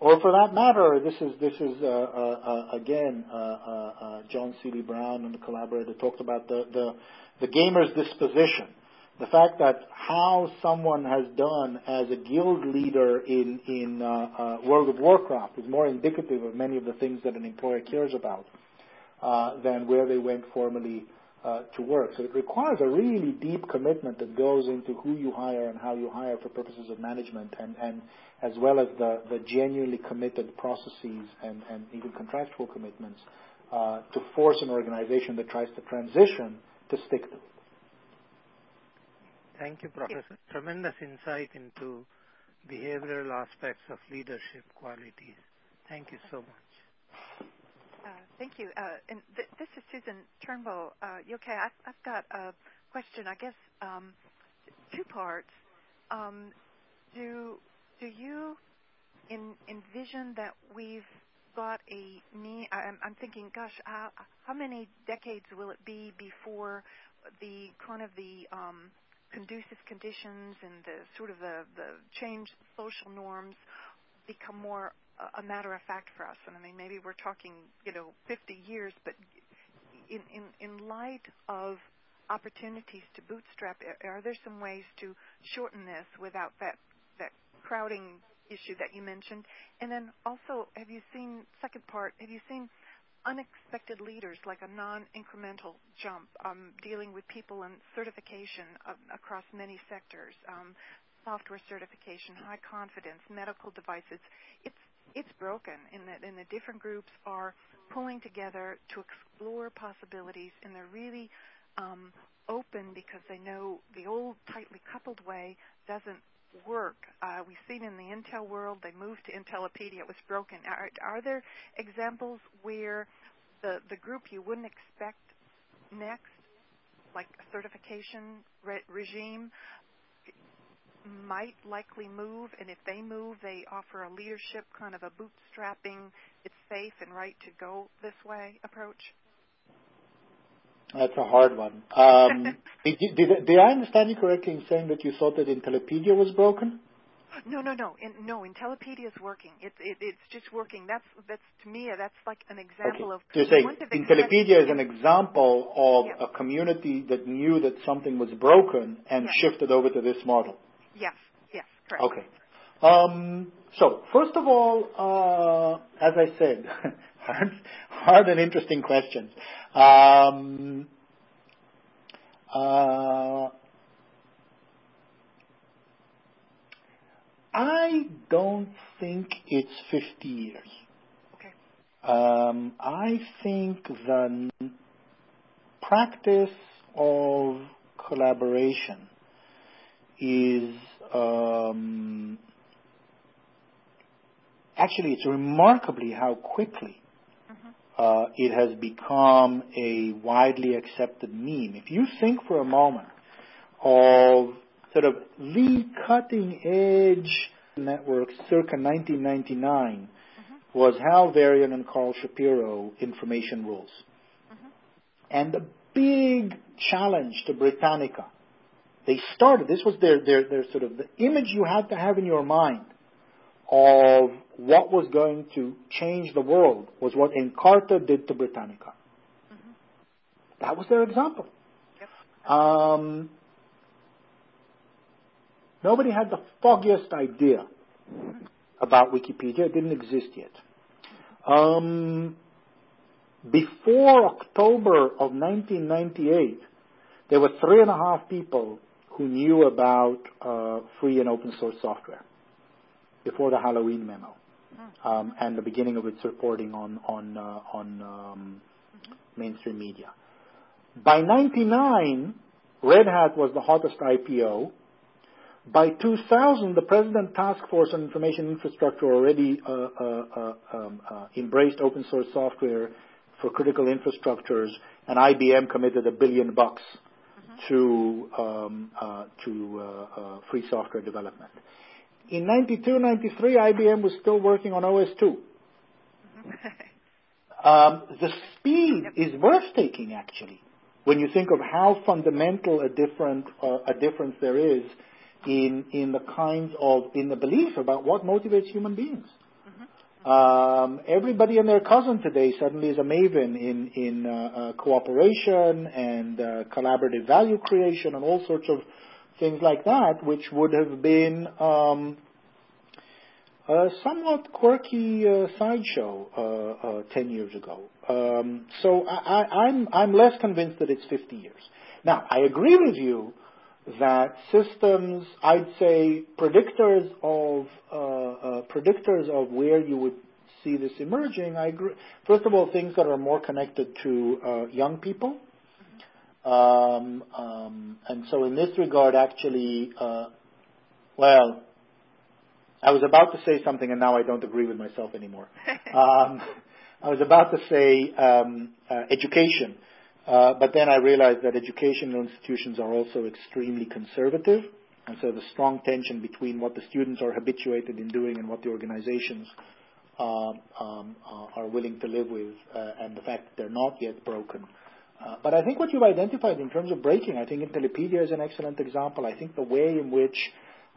Or for that matter, this is this is uh, uh, uh again John Seely Brown and the collaborator talked about the, the the gamer's disposition the fact that how someone has done as a guild leader in in uh, uh, World of Warcraft is more indicative of many of the things that an employer cares about uh, than where they went formally uh, to work. So it requires a really deep commitment that goes into who you hire and how you hire for purposes of management, and, and as well as the, the genuinely committed processes and, and even contractual commitments uh, to force an organization that tries to transition to stick to. Thank you, Professor. Tremendous insight into behavioral aspects of leadership qualities. Thank you so much. Uh, thank you. Uh, and th- this is Susan Turnbull. Uh, okay, I've, I've, got a question. I guess um, two parts. Um, do do you in, envision that we've got a need? I'm, I'm thinking, gosh, how, how, many decades will it be before the kind of the um, conducive conditions and the sort of the, the social norms become more a matter of fact for us. And I mean, maybe we're talking, you know, 50 years, but in, in, in light of opportunities to bootstrap, are there some ways to shorten this without that, that crowding issue that you mentioned? And then also, have you seen, second part, have you seen unexpected leaders like a non-incremental jump um, dealing with people and certification across many sectors, um, software certification, high confidence, medical devices. It's it's broken in that the different groups are pulling together to explore possibilities and they're really um, open because they know the old tightly coupled way doesn't work. Uh, we've seen in the Intel world, they moved to Intellipedia, it was broken. Are, are there examples where the, the group you wouldn't expect next, like a certification re- regime, might likely move, and if they move, they offer a leadership kind of a bootstrapping, it's safe and right to go this way approach? That's a hard one. Um, did, did, did, I understand you correctly in saying that you thought that Intellipedia was broken? No, no, no. In, no, Intellipedia is working. It, it, it's just working. That's that's to me. That's like an example okay. of. So you're saying Intellipedia is an example of yeah. a community that knew that something was broken and yes. shifted over to this model. Yes. Yes. Correct. Okay. Um, so first of all, uh, as I said, hard, hard and interesting questions. Um, uh, I don't think it's 50 years. Okay. Um, I think the practice of collaboration is um, actually it's remarkably how quickly. Uh, it has become a widely accepted meme. If you think for a moment of sort of the cutting edge network circa 1999 mm-hmm. was Hal Varian and Carl Shapiro information rules. Mm-hmm. And the big challenge to Britannica they started, this was their, their, their sort of the image you had to have in your mind of what was going to change the world was what Encarta did to Britannica. Mm-hmm. That was their example. Yep. Um, nobody had the foggiest idea about Wikipedia. It didn't exist yet. Um, before October of 1998, there were three and a half people who knew about uh, free and open source software before the Halloween memo hmm. um, and the beginning of its reporting on on uh, on um, mm-hmm. mainstream media. By '99, Red Hat was the hottest IPO. By 2000, the President Task Force on Information Infrastructure already uh, uh, uh um, uh, embraced open source software for critical infrastructures, and IBM committed a billion bucks to um, uh, to uh, uh, free software development. In 92, 93, IBM was still working on OS2. um, the speed is worth taking, actually, when you think of how fundamental a different uh, a difference there is in in the kinds of in the belief about what motivates human beings. Um, everybody and their cousin today suddenly is a maven in in uh, uh, cooperation and uh, collaborative value creation and all sorts of things like that, which would have been um, a somewhat quirky uh, sideshow uh, 10 years ago. Um, so I, I'm, I'm less convinced that it's 50 years. Now, I agree with you that systems, I'd say, predictors of uh, uh, predictors of where you would see this emerging. I agree. First of all, things that are more connected to uh, young people, um, um, and so in this regard, actually, uh, well, I was about to say something, and now I don't agree with myself anymore. um, I was about to say um, uh, education uh, but then I realized that educational institutions are also extremely conservative, and so the strong tension between what the students are habituated in doing and what the organizations um, are willing to live with, uh, and the fact that they're not yet broken. Uh, but I think what you've identified in terms of breaking, I think Intellipedia is an excellent example. I think the way in which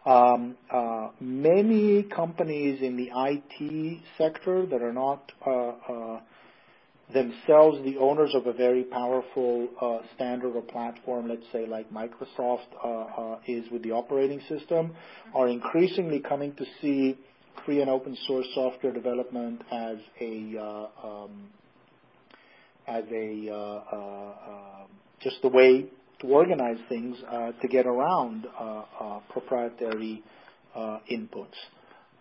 um, uh, many companies in the IT sector that are not uh uh themselves the owners of a very powerful uh, standard or platform, let's say like Microsoft uh, uh, is with the operating system, are increasingly coming to see free and open source software development as a uh, um, as a uh, uh, just a way to organize things to get around proprietary inputs.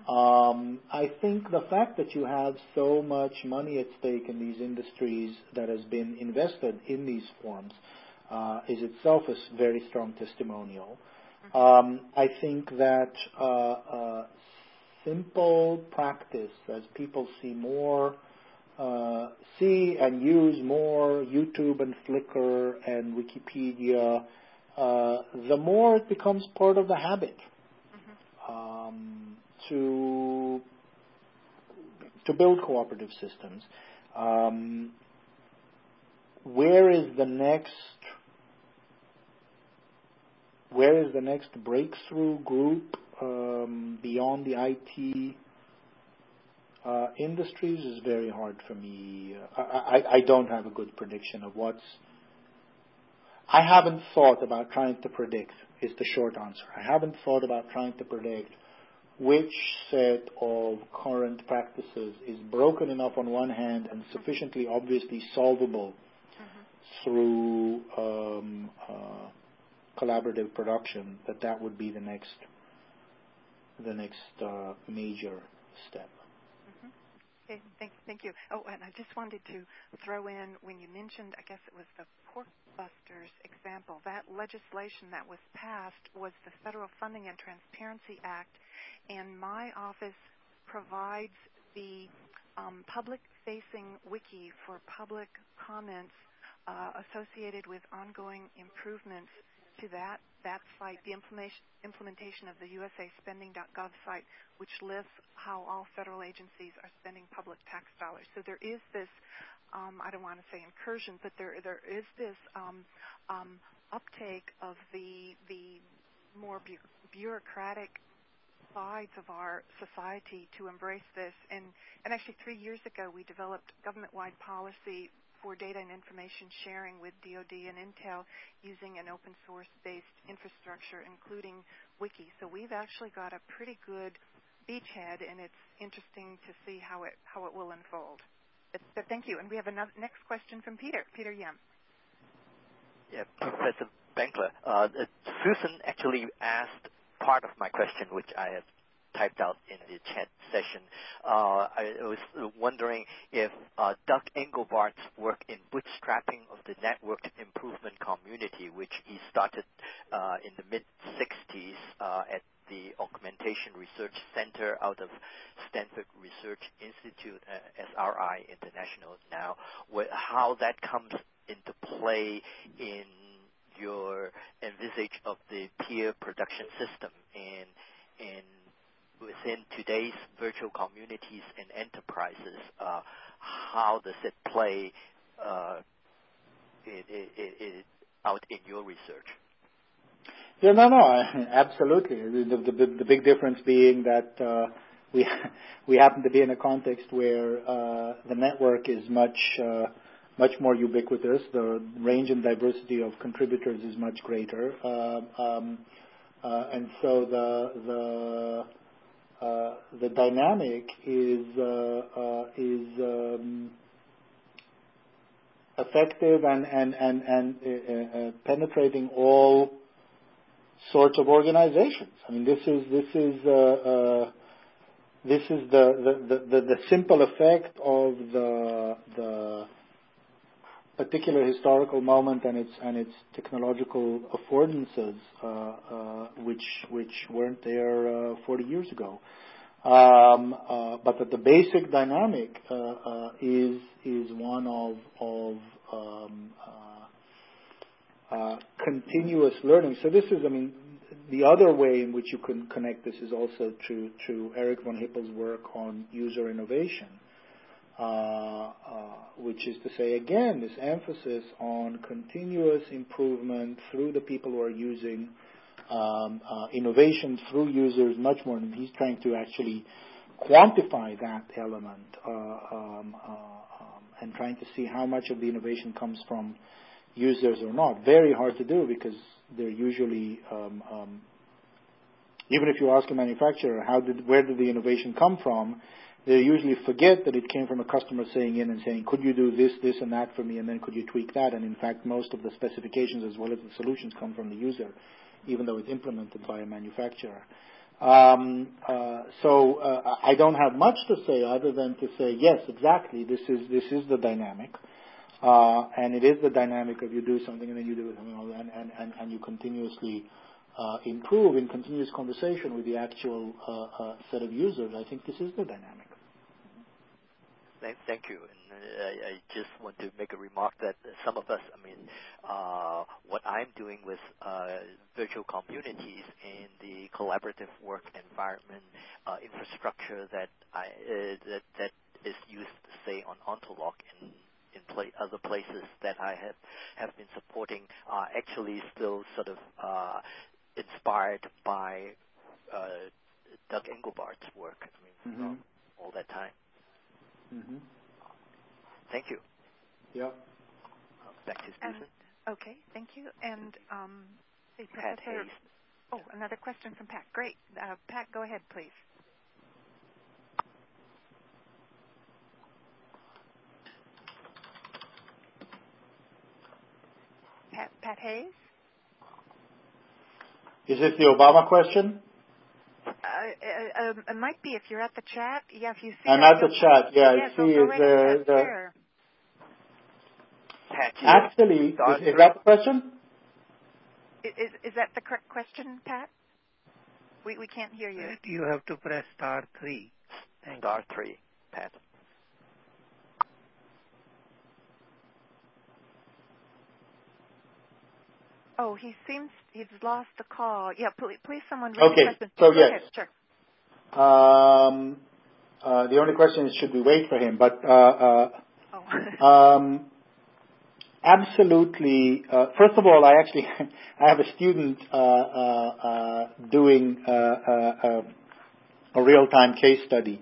Um, I think the fact that you have so much money at stake in these industries that has been invested in these forms uh, is itself a very strong testimonial. Um, I think that uh, uh, simple practice, as people see more, uh, see and use more YouTube and Flickr and Wikipedia, uh, the more it becomes part of the habit. Mm-hmm. Um, to to build cooperative systems. Um, where is the next where is the next breakthrough group um, beyond the IT uh, industries is very hard for me. I, I, I, don't have a good prediction of what's. I haven't thought about trying to predict. Is the short answer. I haven't thought about trying to predict which set of current practices is broken enough on one hand and sufficiently obviously solvable mm-hmm. through um, uh, collaborative production that that would be the next the next uh, major step. Okay, thank, thank you. Oh, and I just wanted to throw in when you mentioned, I guess it was the pork busters example. That legislation that was passed was the Federal Funding and Transparency Act and my office provides the um, public-facing wiki for public comments uh, associated with ongoing improvements to that that site, the implementation of the USAspending.gov site, which lists how all federal agencies are spending public tax dollars. So there is this, um, I don't want to say incursion, but there there is this um, um, uptake of the the more bu- bureaucratic sides of our society to embrace this. And, and actually, three years ago, we developed government-wide policy for data and information sharing with DoD and Intel using an open source-based infrastructure, including Wiki. So we've actually got a pretty good beachhead, and it's interesting to see how it how it will unfold. But, but thank you. And we have another next question from Peter. Peter Yim. Yeah, Professor Benkler. Uh, Susan actually asked part of my question, which I have typed out in the chat session. Uh, I was wondering if uh, Doug Engelbart's work in bootstrapping of the network improvement community, which he started uh, in the mid 60s uh, at the Augmentation Research Center out of Stanford Research Institute, uh, SRI International now, how that comes into play in your envisage of the peer production system and and within today's virtual communities and enterprises, uh, how does it play uh, out in your research? Yeah, no, no, absolutely. The, the, the big difference being that uh, we we happen to be in a context where uh, the network is much uh, much more ubiquitous. The range and diversity of contributors is much greater. Uh, um, uh, and so the, uh, Uh, the dynamic is uh, uh, is um, effective and and and and uh, penetrating all sorts of organizations. I mean, this is this is this is the, the, the simple effect of the, the particular historical moment and its and its technological affordances, uh, uh, which which weren't there uh, 40 years ago. Um, uh, but that the basic dynamic uh, uh, is is one of of um, continuous learning. So this is, I mean, the other way in which you can connect this is also through through Eric von Hippel's work on user innovation. Uh, uh, which is to say, again, this emphasis on continuous improvement through the people who are using um, uh, innovation through users much more. And he's trying to actually quantify that element uh, um, uh, um, and trying to see how much of the innovation comes from users or not. Very hard to do because they're usually um, um, even if you ask a manufacturer how did where did the innovation come from, they usually forget that it came from a customer saying in and saying, could you do this, this, and that for me, and then could you tweak that? And in fact, most of the specifications as well as the solutions come from the user, even though it's implemented by a manufacturer. Um, uh, so uh, I don't have much to say other than to say, yes, exactly, this is this is the dynamic. Uh, and it is the dynamic of you do something and then you do something else, and, and, and, and you continuously uh, improve in continuous conversation with the actual uh, uh, set of users. I think this is the dynamic. Thank you. I, I just want to make a remark that some of us, I mean, uh, what I'm doing with uh, virtual communities in the collaborative work environment uh, infrastructure that I uh, that that is used, say, on Ontolog and in other places that I have have been supporting are actually still sort of uh, inspired by uh, Doug Engelbart's work. I mean, mm-hmm. all that time. Mm-hmm. Thank you. Yep. Back to Susan. Okay, thank you. And um, Pat Hayes. Oh, another question from Pat. Great. Uh, Pat, go ahead, please. Pat, Pat Hayes? Is it the Obama question? Uh, uh, um, it might be if you're at the chat. Yeah, if you see. I'm at the chat. Yeah, yes, I see. Is the, the sure. actually is, is, that the question? Is is that the correct question, Pat? We we can't hear you. You have to press star three. Thank star you. three, Pat. Oh, he seems he's lost the call. Yeah, please, please someone okay. So yes, ahead. sure. Um, uh, the only question is should we wait for him? But uh, uh, oh. um, absolutely. Uh, first of all, I actually I have a student uh, uh, doing a real-time case study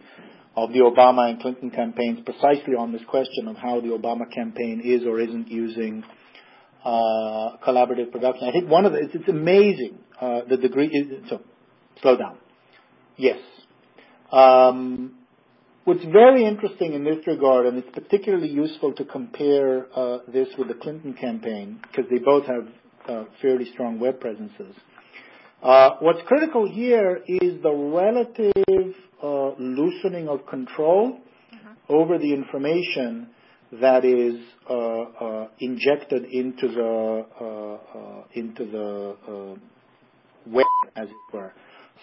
of the Obama and Clinton campaigns precisely on this question of how the Obama campaign is or isn't using collaborative production. I think one of the, it's, it's amazing uh, the degree. Is, so, slow down. Yes. Um, what's very interesting in this regard, and it's particularly useful to compare uh, this with the Clinton campaign because they both have uh, fairly strong web presences. Uh, what's critical here is the relative uh, loosening of control mm-hmm. over the information that is uh, uh, injected into the uh, into the web, as it were.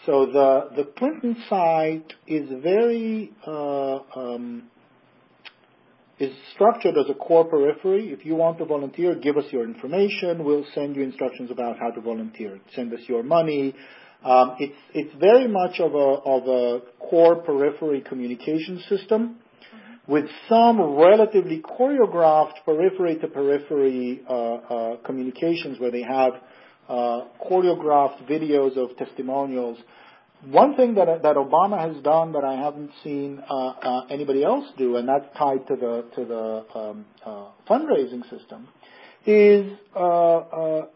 So the the Clinton site is very uh, um, is structured as a core periphery. If you want to volunteer, give us your information. We'll send you instructions about how to volunteer. Send us your money. Um, it's it's very much of a of a core periphery communication system with some relatively choreographed periphery to periphery uh, uh, communications where they have uh, choreographed videos of testimonials. One thing that that Obama has done that I haven't seen uh, uh, anybody else do, and that's tied to the to the um, uh, fundraising system, is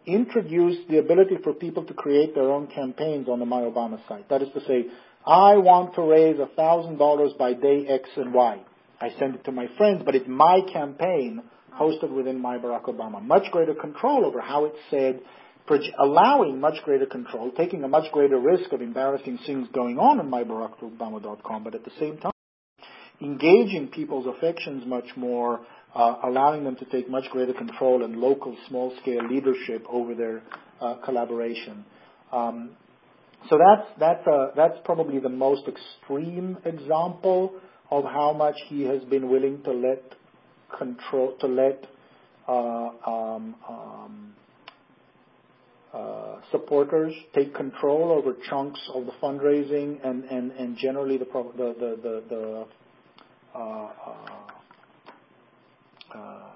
introduce the ability for people to create their own campaigns on the My Obama site. That is to say, I want to raise $1,000 by day X and Y. I send it to my friends, but it's my campaign hosted within my Barack Obama. Much greater control over how it's said, allowing much greater control, taking a much greater risk of embarrassing things going on in myBarackObama.com, but at the same time, engaging people's affections much more, uh, allowing them to take much greater control and local small-scale leadership over their uh, collaboration. Um, so that's that's uh, that's probably the most extreme example of how much he has been willing to let control to let uh, um, um, uh, supporters take control over chunks of the fundraising and, and, and generally the the the the, the uh, uh,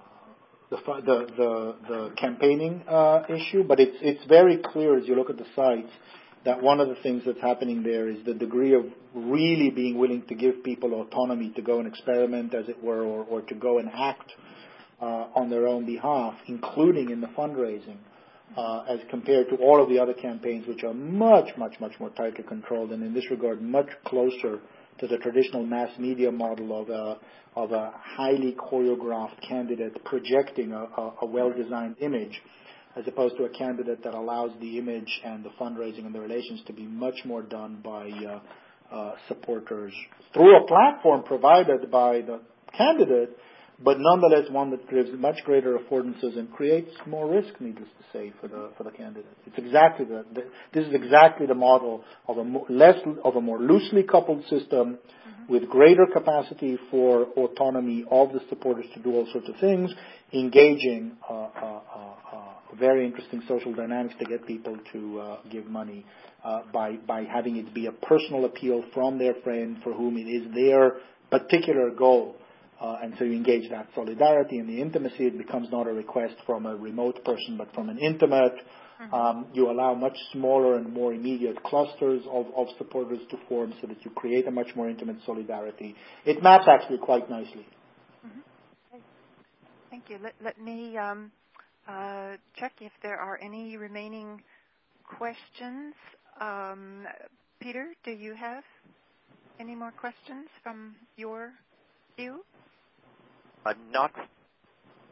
the, the, the, the campaigning uh, issue, but it's it's very clear as you look at the sites that one of the things that's happening there is the degree of really being willing to give people autonomy to go and experiment, as it were, or, or to go and act uh, on their own behalf, including in the fundraising uh, as compared to all of the other campaigns, which are much, much, much more tightly controlled, and in this regard, much closer to the traditional mass media model of a, of a highly choreographed candidate projecting a, a, a well-designed image, as opposed to a candidate that allows the image and the fundraising and the relations to be much more done by uh, uh, supporters through a platform provided by the candidate but nonetheless one that gives much greater affordances and creates more risk, needless to say, for the for the candidate. It's exactly the, the this is exactly the model of a more, less of a more loosely coupled system mm-hmm. with greater capacity for autonomy of the supporters to do all sorts of things, engaging uh, uh, uh, uh very interesting social dynamics to get people to uh, give money. Uh, by by having it be a personal appeal from their friend for whom it is their particular goal uh, and so you engage that solidarity and the intimacy. It becomes not a request from a remote person, but from an intimate. Mm-hmm. Um, you allow much smaller and more immediate clusters of, of supporters to form so that you create a much more intimate solidarity. It maps actually quite nicely. Mm-hmm. Thank you. Let, let me um, uh, check if there are any remaining questions. Um, Peter, do you have any more questions from your view? Uh, not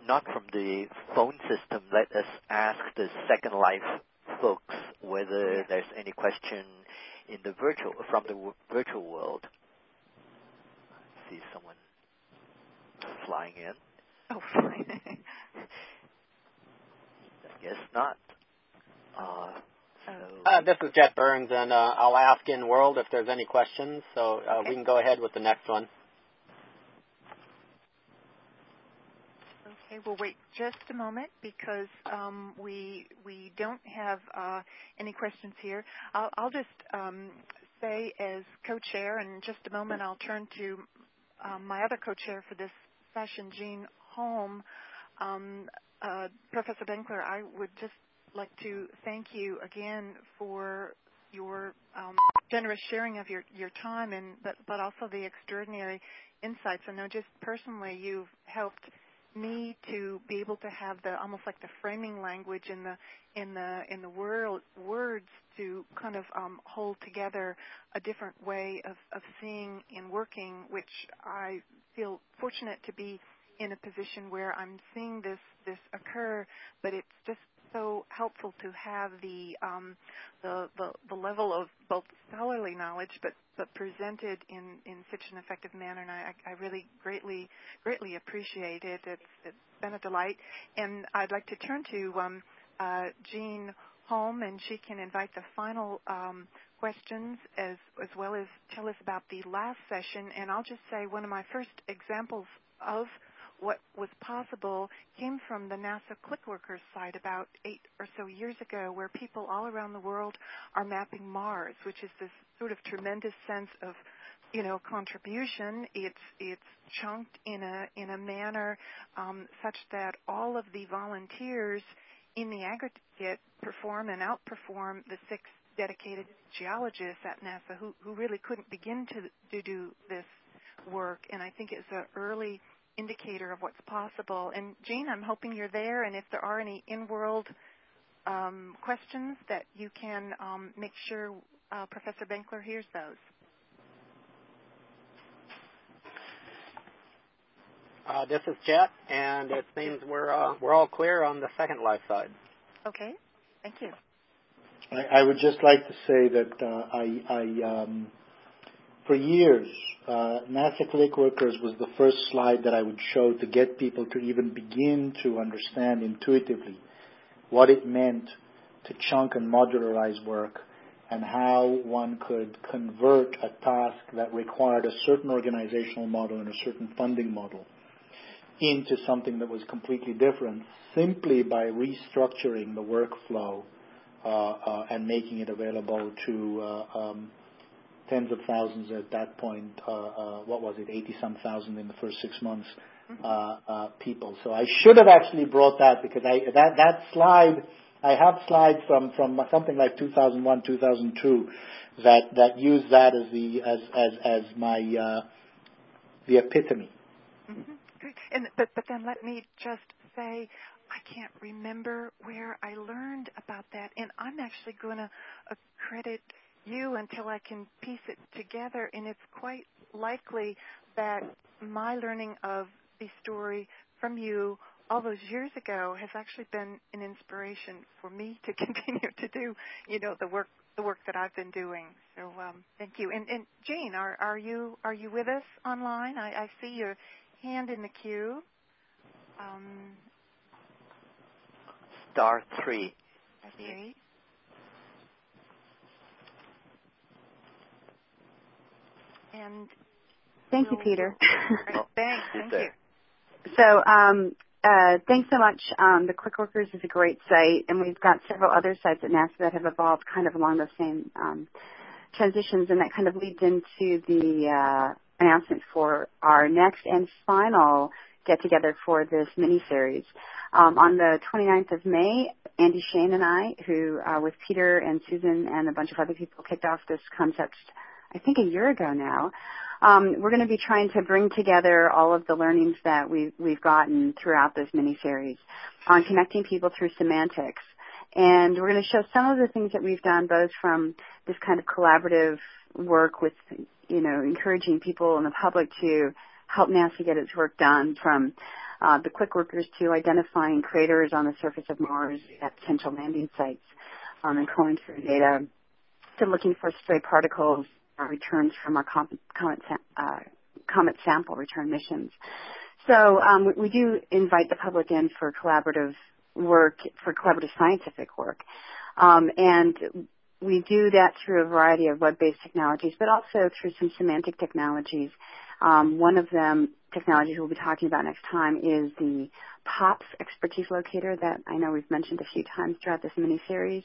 not from the phone system. Let us ask the Second Life folks whether there's any question in the virtual from the w- virtual world. I see someone flying in. Oh, fine. I guess not. Uh, so uh, this is Jet Burns, and uh, I'll ask in world if there's any questions. So uh, okay. we can go ahead with the next one. Okay, we'll wait just a moment because um, we we don't have uh, any questions here. I'll, I'll just um, say as co-chair, and in just a moment I'll turn to um, my other co-chair for this session, Jeanne Holm. Um, uh, Professor Benkler, I would just like to thank you again for your um, generous sharing of your, your time and but, but also the extraordinary insights. I know just personally you've helped me to be able to have the almost like the framing language in the in the in the world words to kind of um, hold together a different way of, of seeing and working, which I feel fortunate to be in a position where I'm seeing this this occur, but it's just so helpful to have the um, the, the, the level of both scholarly knowledge, but but presented in, in such an effective manner, and I, I really greatly greatly appreciate it. It's, it's been a delight, and I'd like to turn to um, uh, Jeanne Holm, and she can invite the final um, questions as as well as tell us about the last session. And I'll just say one of my first examples of what was possible came from the NASA ClickWorkers site about eight or so years ago, where people all around the world are mapping Mars, which is this sort of tremendous sense of you know contribution. It's it's chunked in a in a manner um, such that all of the volunteers in the aggregate perform and outperform the six dedicated geologists at NASA who who really couldn't begin to to do this work. And I think it's an early indicator of what's possible. And Jeanne, I'm hoping you're there, and if there are any in-world um, questions, that you can um, make sure uh, Professor Benkler hears those. Uh, this is Jet, and it seems we're uh, we're all clear on the second life side. Okay, thank you. I, I would just like to say that uh, I I um, for years, uh, NASA Click Workers was the first slide that I would show to get people to even begin to understand intuitively what it meant to chunk and modularize work and how one could convert a task that required a certain organizational model and a certain funding model into something that was completely different simply by restructuring the workflow uh, uh, and making it available to uh, um, tens of thousands at that point. What was it? 80-some thousand in the first six months mm-hmm. people. So I should have actually brought that because I that that slide I have slides from, from something like 2001, 2002 that, that use that as the, as, as, as my, uh, the epitome. Mm-hmm. And, but, but then let me just say, I can't remember where I learned about that, and I'm actually going to credit you until I can piece it together, and it's quite likely that my learning of the story from you all those years ago has actually been an inspiration for me to continue to do, you know, the work the work that I've been doing. So um, thank you. And, and Jane, are, are you are you with us online? I, I see your hand in the queue. Um, Star three. Three. And thank you, Peter. Right, thanks. Thank you. So um, uh, thanks so much. Um, the Click Workers is a great site, and we've got several other sites at NASA that have evolved kind of along the same um, transitions, and that kind of leads into the uh, announcement for our next and final get-together for this mini-series. Um, on the 29th of May, Andy Schain and I, who uh, with Peter and Susan and a bunch of other people kicked off this concept, I think a year ago now, um, we're going to be trying to bring together all of the learnings that we've, we've gotten throughout this mini-series on connecting people through semantics. And we're going to show some of the things that we've done both from this kind of collaborative work with, you know, encouraging people in the public to help NASA get its work done from uh, the Click Workers to identifying craters on the surface of Mars at potential landing sites um, and calling through data to looking for stray particles returns from our comet, uh, comet sample return missions. So um, we, do invite the public in for collaborative work, for collaborative scientific work. Um, and we do that through a variety of web-based technologies, but also through some semantic technologies. Um, one of them, technologies we'll be talking about next time, is the POPS expertise locator that I know we've mentioned a few times throughout this mini-series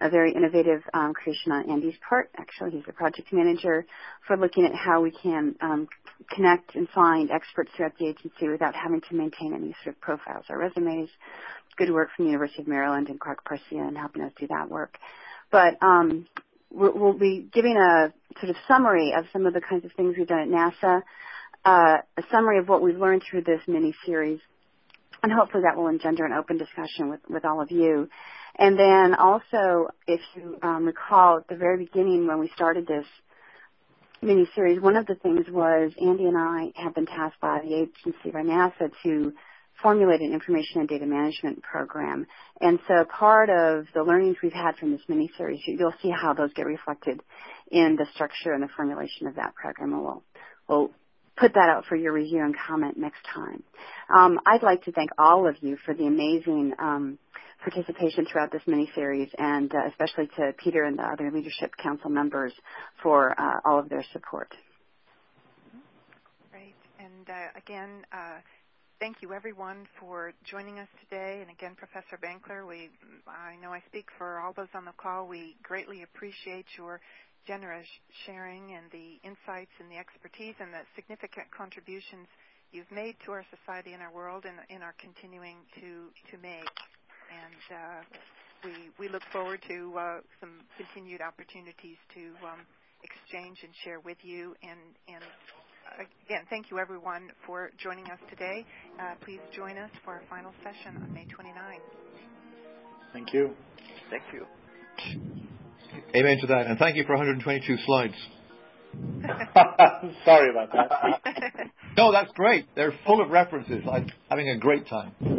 a very innovative um, creation on Andy's part. Actually, he's the project manager for looking at how we can um, connect and find experts throughout the agency without having to maintain any sort of profiles or resumes. Good work from the University of Maryland and Clark Parsia in helping us do that work. But um, we'll be giving a sort of summary of some of the kinds of things we've done at NASA, uh, a summary of what we've learned through this mini series, and hopefully that will engender an open discussion with, with all of you. And then also, if you um, recall, at the very beginning when we started this mini series, one of the things was Andy and I have been tasked by the agency by NASA to formulate an information and data management program. And so part of the learnings we've had from this mini series, you'll see how those get reflected in the structure and the formulation of that program. And we'll, we'll put that out for your review and comment next time. Um, I'd like to thank all of you for the amazing um, participation throughout this mini-series, and uh, especially to Peter and the other Leadership Council members for uh, all of their support. Great. And uh, again, uh, thank you everyone for joining us today. And again, Professor Benkler, we, I know I speak for all those on the call. We greatly appreciate your generous sharing and the insights and the expertise and the significant contributions you've made to our society and our world and, and are continuing to, to make and uh, we we look forward to uh, some continued opportunities to um, exchange and share with you. And and again, thank you everyone for joining us today. Uh, please join us for our final session on May 29th. Thank you. Thank you. Amen to that, and thank you for 122 slides. Sorry about that. No, that's great. They're full of references. I'm having a great time.